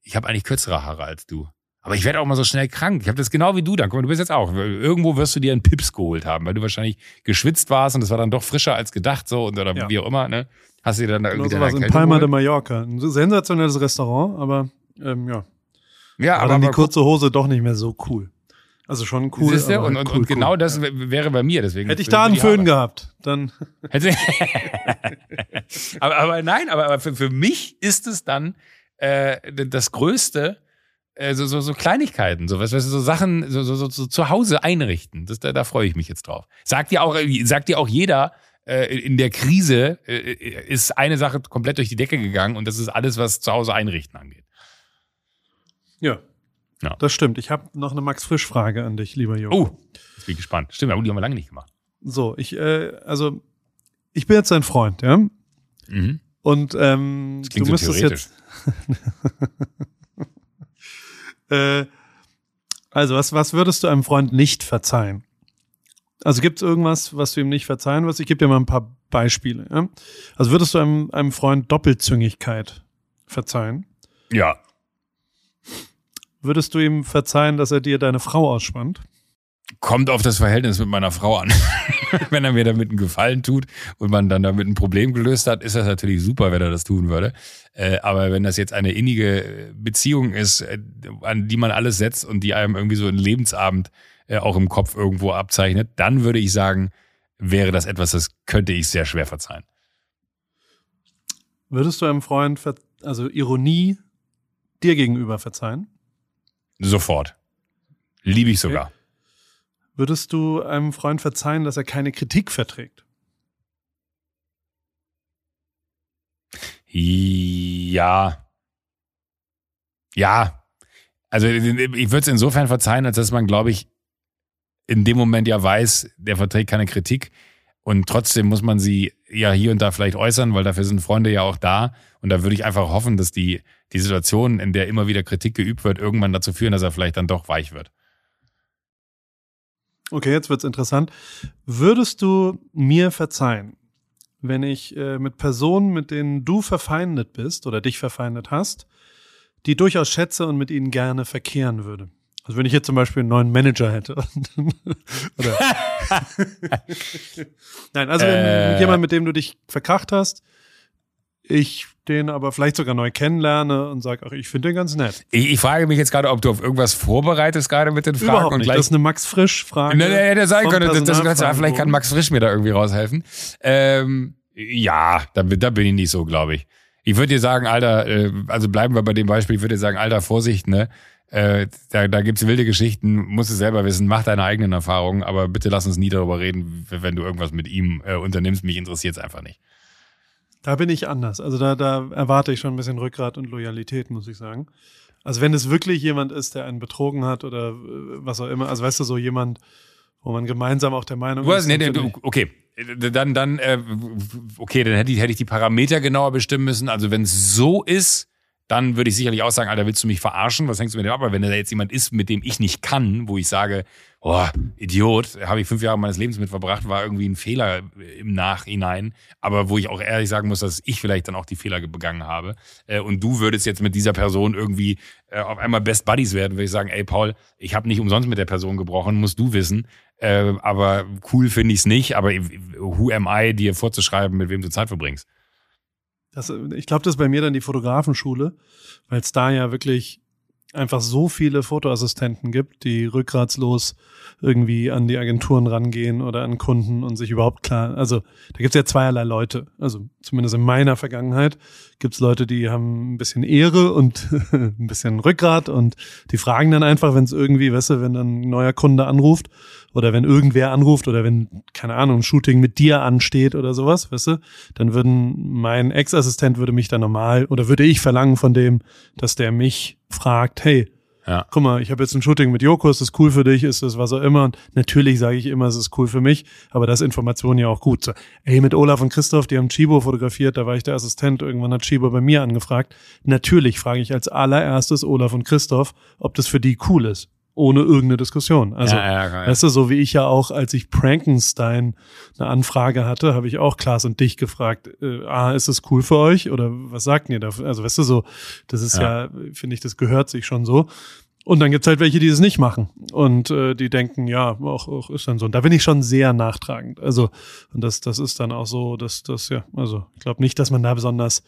ich habe eigentlich kürzere Haare als du. Aber ich werde auch mal so schnell krank. Ich habe das genau wie du dann. Guck mal, du bist jetzt auch. Irgendwo wirst du dir einen Pips geholt haben, weil du wahrscheinlich geschwitzt warst und es war dann doch frischer als gedacht, so und oder ja. wie auch immer. Ne? Hast du dir dann da irgendwie genau, sowas in Palma de Mallorca. Ein sensationelles Restaurant, aber ähm, ja. Ja, aber, aber dann die kurze Hose doch nicht mehr so cool. Also schon cool. Siehste? Und, und, cool, und genau cool. das wäre bei mir. Deswegen Hätte ich da einen Föhn gehabt, dann. Aber, aber nein, aber, aber für, für mich ist es dann äh, das Größte, äh, so, so, so Kleinigkeiten, so was, was so Sachen so, so, so, so zu Hause einrichten. Das, da, da freue ich mich jetzt drauf. Sagt dir auch, sagt dir auch jeder, äh, in der Krise äh, ist eine Sache komplett durch die Decke gegangen und das ist alles, was zu Hause einrichten angeht. Ja, ja. Das stimmt. Ich habe noch eine Max Frisch-Frage an dich, lieber Jürgen. Oh, jetzt bin ich gespannt. Stimmt, aber die haben wir lange nicht gemacht. So, ich, äh, also, ich bin jetzt dein Freund, ja? Mhm. Und ähm, du so müsstest jetzt. äh, also, was, was würdest du einem Freund nicht verzeihen? Also gibt es irgendwas, was du ihm nicht verzeihen wirst? Ich gebe dir mal ein paar Beispiele. Ja? Also würdest du einem, einem Freund Doppelzüngigkeit verzeihen? Ja. Würdest du ihm verzeihen, dass er dir deine Frau ausspannt? Kommt auf das Verhältnis mit meiner Frau an. wenn er mir damit einen Gefallen tut und man dann damit ein Problem gelöst hat, ist das natürlich super, wenn er das tun würde. Äh, aber wenn das jetzt eine innige Beziehung ist, äh, an die man alles setzt und die einem irgendwie so einen Lebensabend äh, auch im Kopf irgendwo abzeichnet, dann würde ich sagen, wäre das etwas, das könnte ich sehr schwer verzeihen. Würdest du einem Freund, also Ironie dir gegenüber verzeihen? Sofort. Liebe ich sogar. Okay. Würdest du einem Freund verzeihen, dass er keine Kritik verträgt? Ja. Ja. Also ich würde es insofern verzeihen, als dass man, glaube ich, in dem Moment ja weiß, der verträgt keine Kritik. Und trotzdem muss man sie ja hier und da vielleicht äußern, weil dafür sind Freunde ja auch da. Und da würde ich einfach hoffen, dass die, die Situation, in der immer wieder Kritik geübt wird, irgendwann dazu führen, dass er vielleicht dann doch weich wird. Okay, jetzt wird's interessant. Würdest du mir verzeihen, wenn ich äh, mit Personen, mit denen du verfeindet bist oder dich verfeindet hast, die durchaus schätze und mit ihnen gerne verkehren würde? Also wenn ich jetzt zum Beispiel einen neuen Manager hätte. Oder Nein, also wenn äh, jemand, mit dem du dich verkracht hast, ich den aber vielleicht sogar neu kennenlerne und sage, ach, ich finde den ganz nett. Ich, ich, frage mich jetzt gerade, ob du auf irgendwas vorbereitest gerade mit den Fragen. Überhaupt nicht. Und das ist eine Max Frisch-Frage. Ne, ne, hätte sein können. Das, das, das, vielleicht kann Max Frisch mir da irgendwie raushelfen. Ähm, ja, da, da bin ich nicht so, glaube ich. Ich würde dir sagen, Alter, äh, also bleiben wir bei dem Beispiel, ich würde dir sagen, Alter, Vorsicht, ne? Äh, da, da gibt's wilde Geschichten, musst du selber wissen, mach deine eigenen Erfahrungen, aber bitte lass uns nie darüber reden, wenn du irgendwas mit ihm äh, unternimmst. Mich interessiert's einfach nicht. Da bin ich anders. Also da, da erwarte ich schon ein bisschen Rückgrat und Loyalität, muss ich sagen. Also wenn es wirklich jemand ist, der einen betrogen hat oder äh, was auch immer, also weißt du, so jemand, wo man gemeinsam auch der Meinung ist. Nee, nee, okay, dann, dann, äh, okay, dann hätte ich, hätte ich die Parameter genauer bestimmen müssen. Also wenn es so ist, dann würde ich sicherlich auch sagen, Alter, willst du mich verarschen? Was hängst du mit dem ab? Aber wenn da jetzt jemand ist, mit dem ich nicht kann, wo ich sage, oh, Idiot, habe ich fünf Jahre meines Lebens mit verbracht, war irgendwie ein Fehler im Nachhinein, aber wo ich auch ehrlich sagen muss, dass ich vielleicht dann auch die Fehler begangen habe. Äh, und du würdest jetzt mit dieser Person irgendwie äh, auf einmal Best Buddies werden, würde ich sagen, ey Paul, ich habe nicht umsonst mit der Person gebrochen, musst du wissen. Äh, aber cool finde ich es nicht, aber who am I, dir vorzuschreiben, mit wem du Zeit verbringst? Das, ich glaube, das ist bei mir dann die Fotografenschule, weil es da ja wirklich einfach so viele Fotoassistenten gibt, die rückgratslos irgendwie an die Agenturen rangehen oder an Kunden und sich überhaupt klar, also da gibt es ja zweierlei Leute. Also zumindest in meiner Vergangenheit gibt es Leute, die haben ein bisschen Ehre und ein bisschen Rückgrat und die fragen dann einfach, wenn es irgendwie, weißt du, wenn dann ein neuer Kunde anruft oder wenn irgendwer anruft oder wenn, keine Ahnung, ein Shooting mit dir ansteht oder sowas, weißt du, dann würden mein Ex-Assistent würde mich dann normal oder würde ich verlangen von dem, dass der mich fragt, hey, ja. guck mal, ich habe jetzt ein Shooting mit Joko, ist das cool für dich, ist das was auch immer? Und natürlich sage ich immer, es ist cool für mich, aber das ist Information ja auch gut. So, ey, mit Olaf und Christoph, die haben Chibo fotografiert, da war ich der Assistent, irgendwann hat Chibo bei mir angefragt. Natürlich frage ich als allererstes Olaf und Christoph, ob das für die cool ist ohne irgendeine Diskussion. Also, ja, ja, weißt du, so wie ich ja auch, als ich Prankenstein eine Anfrage hatte, habe ich auch Klaas und dich gefragt, äh, ah, ist das cool für euch oder was sagt ihr da? Also, weißt du, so, das ist ja, ja finde ich, das gehört sich schon so. Und dann gibt's halt welche, die es nicht machen und äh, die denken, ja, auch, auch ist dann so. Und da bin ich schon sehr nachtragend. Also und das, das ist dann auch so, dass das ja, also ich glaube nicht, dass man da besonders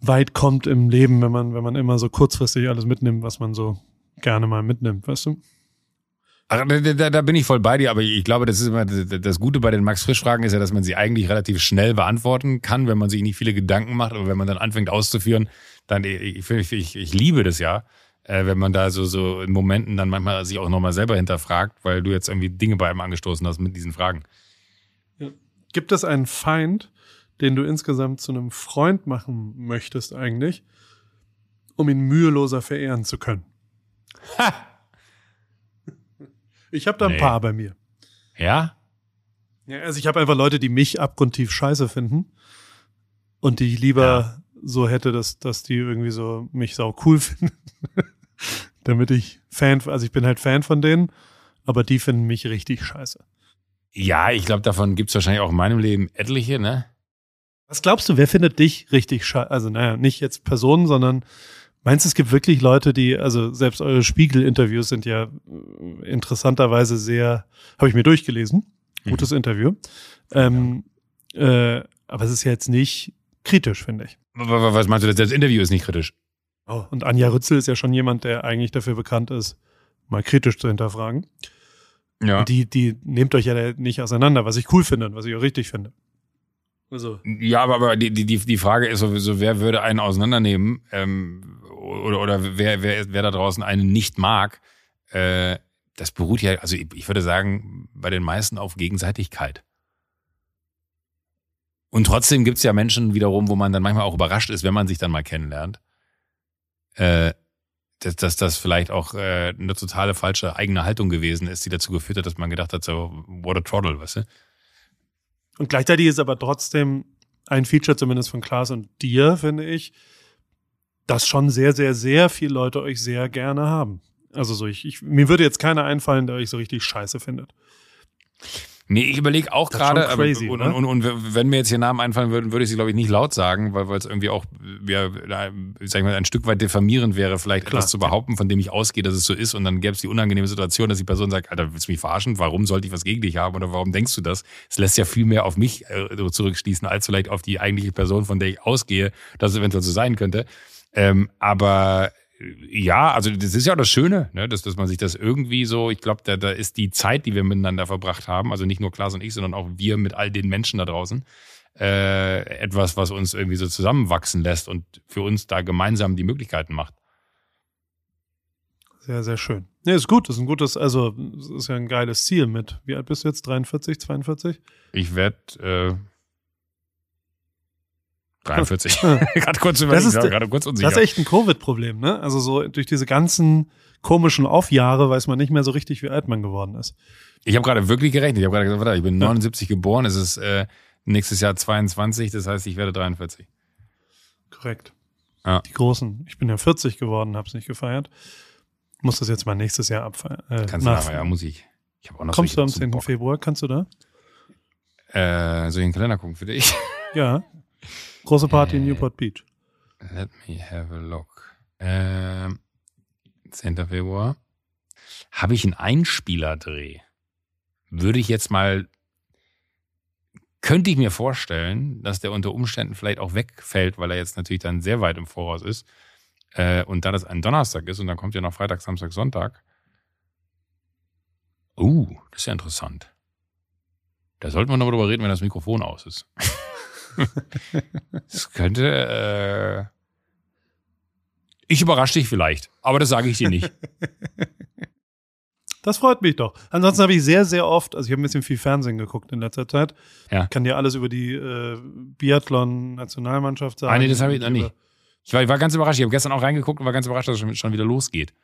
weit kommt im Leben, wenn man wenn man immer so kurzfristig alles mitnimmt, was man so gerne mal mitnimmt, weißt du? Ach, da, da, bin ich voll bei dir, aber ich glaube, das ist immer das Gute bei den Max Frisch Fragen ist ja, dass man sie eigentlich relativ schnell beantworten kann, wenn man sich nicht viele Gedanken macht, aber wenn man dann anfängt auszuführen, dann ich, ich, ich, ich liebe das ja, äh, wenn man da so so in Momenten dann manchmal sich auch nochmal selber hinterfragt, weil du jetzt irgendwie Dinge bei einem angestoßen hast mit diesen Fragen. Ja. Gibt es einen Feind, den du insgesamt zu einem Freund machen möchtest eigentlich, um ihn müheloser verehren zu können? Ha! Ich habe da ein nee. paar bei mir. Ja? Ja, also ich habe einfach Leute, die mich abgrundtief scheiße finden und die ich lieber ja. so hätte, dass, dass die irgendwie so mich sau cool finden. Damit ich Fan, also ich bin halt Fan von denen, aber die finden mich richtig scheiße. Ja, ich glaube, davon gibt's wahrscheinlich auch in meinem Leben etliche, ne? Was glaubst du, wer findet dich richtig scheiße? Also, naja, nicht jetzt Personen, sondern Meinst du, es gibt wirklich Leute, die, also selbst eure Spiegel-Interviews sind ja äh, interessanterweise sehr, habe ich mir durchgelesen, mhm. gutes mhm. Interview. Ähm, äh, aber es ist ja jetzt nicht kritisch, finde ich. Was meinst du, das Interview ist nicht kritisch? Oh, und Anja Rützel ist ja schon jemand, der eigentlich dafür bekannt ist, mal kritisch zu hinterfragen. Ja. Und die, die nehmt euch ja nicht auseinander, was ich cool finde und was ich auch richtig finde. Also. Ja, aber, aber die, die, die Frage ist sowieso, wer würde einen auseinandernehmen? Ähm, oder, oder wer, wer, wer da draußen einen nicht mag, äh, das beruht ja, also ich, ich würde sagen, bei den meisten auf Gegenseitigkeit. Und trotzdem gibt's ja Menschen wiederum, wo man dann manchmal auch überrascht ist, wenn man sich dann mal kennenlernt, äh, dass, dass das vielleicht auch äh, eine totale falsche eigene Haltung gewesen ist, die dazu geführt hat, dass man gedacht hat, so, what a trottel, weißt du? Und gleichzeitig ist aber trotzdem ein Feature zumindest von Klaas und dir, finde ich, dass schon sehr, sehr, sehr viele Leute euch sehr gerne haben. Also so, ich, ich mir würde jetzt keiner einfallen, der euch so richtig scheiße findet. Nee, ich überlege auch gerade, und, und, und, und, wenn mir jetzt hier Namen einfallen würden, würde ich sie, glaube ich, nicht laut sagen, weil es irgendwie auch, ja, sag ich mal, ein Stück weit diffamierend wäre, vielleicht Klar. etwas zu behaupten, von dem ich ausgehe, dass es so ist, und dann gäbe es die unangenehme Situation, dass die Person sagt, Alter, willst du mich verarschen? Warum sollte ich was gegen dich haben oder warum denkst du das? Es lässt ja viel mehr auf mich äh, zurückschließen, als vielleicht auf die eigentliche Person, von der ich ausgehe, dass es eventuell so sein könnte. Ähm, aber ja, also das ist ja das Schöne, ne? dass, dass man sich das irgendwie so, ich glaube, da, da ist die Zeit, die wir miteinander verbracht haben, also nicht nur Klaas und ich, sondern auch wir mit all den Menschen da draußen, äh, etwas, was uns irgendwie so zusammenwachsen lässt und für uns da gemeinsam die Möglichkeiten macht. Sehr, sehr schön. Nee, ist gut, das ist ein gutes, also ist ja ein geiles Ziel mit, wie alt bist du jetzt, 43, 42? Ich werde äh, 43. gerade kurz überlegt, das ist, gerade kurz unsicher. Das ist echt ein Covid-Problem, ne? Also so durch diese ganzen komischen Aufjahre weiß man nicht mehr so richtig, wie alt man geworden ist. Ich habe gerade wirklich gerechnet. Ich habe gerade gesagt, warte, ich bin 79 geboren, es ist äh, nächstes Jahr 22, das heißt, ich werde 43. Korrekt. Ja. Die Großen. Ich bin ja 40 geworden, habe es nicht gefeiert. Muss das jetzt mal nächstes Jahr abfeiern. Äh, Kannst du nachher, ja, muss ich. ich auch noch Kommst du am 10. Februar? Kannst du da? Äh, soll ich den Kalender gucken für dich? Ja. Große Party in äh, Newport Beach. Let me have a look. Ähm, 10. Februar. Habe ich einen Einspielerdreh? Würde ich jetzt mal, könnte ich mir vorstellen, dass der unter Umständen vielleicht auch wegfällt, weil er jetzt natürlich dann sehr weit im Voraus ist. Äh, und da das ein Donnerstag ist und dann kommt ja noch Freitag, Samstag, Sonntag. Uh, das ist ja interessant. Da sollten wir noch drüber reden, wenn das Mikrofon aus ist. Es könnte. Äh, ich überrasche dich vielleicht, aber das sage ich dir nicht. Das freut mich doch. Ansonsten habe ich sehr, sehr oft, also ich habe ein bisschen viel Fernsehen geguckt in letzter Zeit. Ja. Kann dir alles über die äh, Biathlon-Nationalmannschaft sagen. Ah, nee, das habe ich noch nicht. Ich war, ich war ganz überrascht. Ich habe gestern auch reingeguckt und war ganz überrascht, dass es schon, schon wieder losgeht.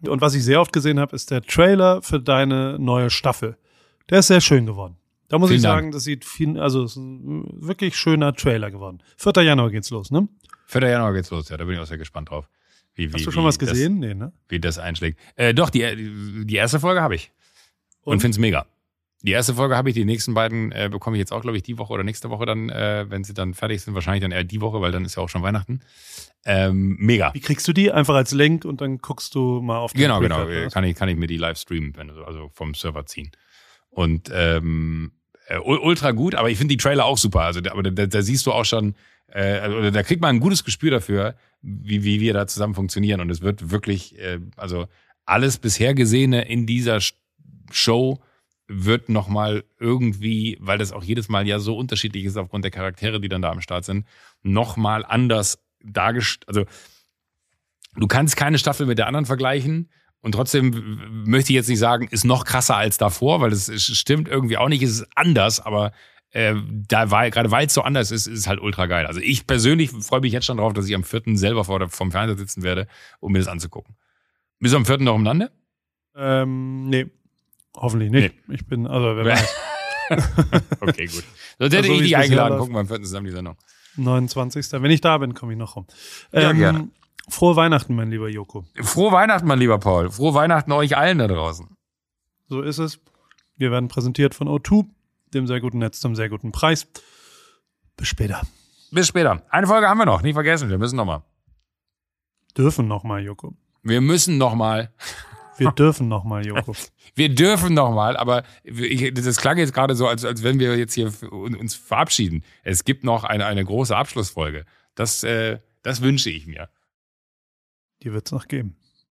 Und was ich sehr oft gesehen habe, ist der Trailer für deine neue Staffel. Der ist sehr schön geworden. Da muss Vielen ich Dank. sagen, das sieht viel, also es ist ein wirklich schöner Trailer geworden. 4. Januar geht's los, ne? 4. Januar geht's los, ja, da bin ich auch sehr gespannt drauf. Wie, wie, Hast du schon was das- gesehen? nee, ne? wie das einschlägt. Äh, doch, die, die erste Folge habe ich. Und, Und? find's mega. Die erste Folge habe ich, die nächsten beiden äh, bekomme ich jetzt auch, glaube ich, die Woche oder nächste Woche dann, äh, wenn sie dann fertig sind. Wahrscheinlich dann eher die Woche, weil dann ist ja auch schon Weihnachten. Ähm, mega. Wie kriegst du die? Einfach als Link und dann guckst du mal auf den Genau, genau. Äh, oder? Kann ich, kann ich mir die live streamen, wenn, also vom Server ziehen. Und ähm, äh, ul- ultra gut, aber ich finde die Trailer auch super. Also, da- aber da, da siehst du auch schon, äh, also, da kriegt man ein gutes Gespür dafür, wie, wie wir da zusammen funktionieren. Und es wird wirklich, äh, also alles bisher Gesehene in dieser Sh- Show wird nochmal irgendwie, weil das auch jedes Mal ja so unterschiedlich ist aufgrund der Charaktere, die dann da am Start sind, nochmal anders dargestellt. Also du kannst keine Staffel mit der anderen vergleichen. Und trotzdem möchte ich jetzt nicht sagen, ist noch krasser als davor, weil das stimmt irgendwie auch nicht, es ist anders, aber äh, da war, gerade weil es so anders ist, ist es halt ultra geil. Also ich persönlich freue mich jetzt schon drauf, dass ich am 4. selber vor der, vom Fernseher sitzen werde, um mir das anzugucken. Bist du am 4. noch im Lande? Ähm, nee. Hoffentlich nicht. Ich bin, also wer weiß, okay, gut. Sonst hätte Also, ich dich eingeladen, gucken wir am 4. zusammen die Sendung. 29. Wenn ich da bin, komme ich noch rum. Ja, Ähm, gerne. Frohe Weihnachten, mein lieber Joko. Frohe Weihnachten, mein lieber Paul. Frohe Weihnachten euch allen da draußen. So ist es. Wir werden präsentiert von O2, dem sehr guten Netz zum sehr guten Preis. Bis später. Bis später. Eine Folge haben wir noch, nicht vergessen, wir müssen noch mal. Dürfen noch mal, Joko. Wir müssen noch mal. Wir dürfen noch mal, Joko. Wir dürfen noch mal, aber ich, das klang jetzt gerade so, als, als wenn wir jetzt hier uns verabschieden. Es gibt noch eine, eine große Abschlussfolge. Das, äh, das wünsche ich mir. Die wird's noch geben.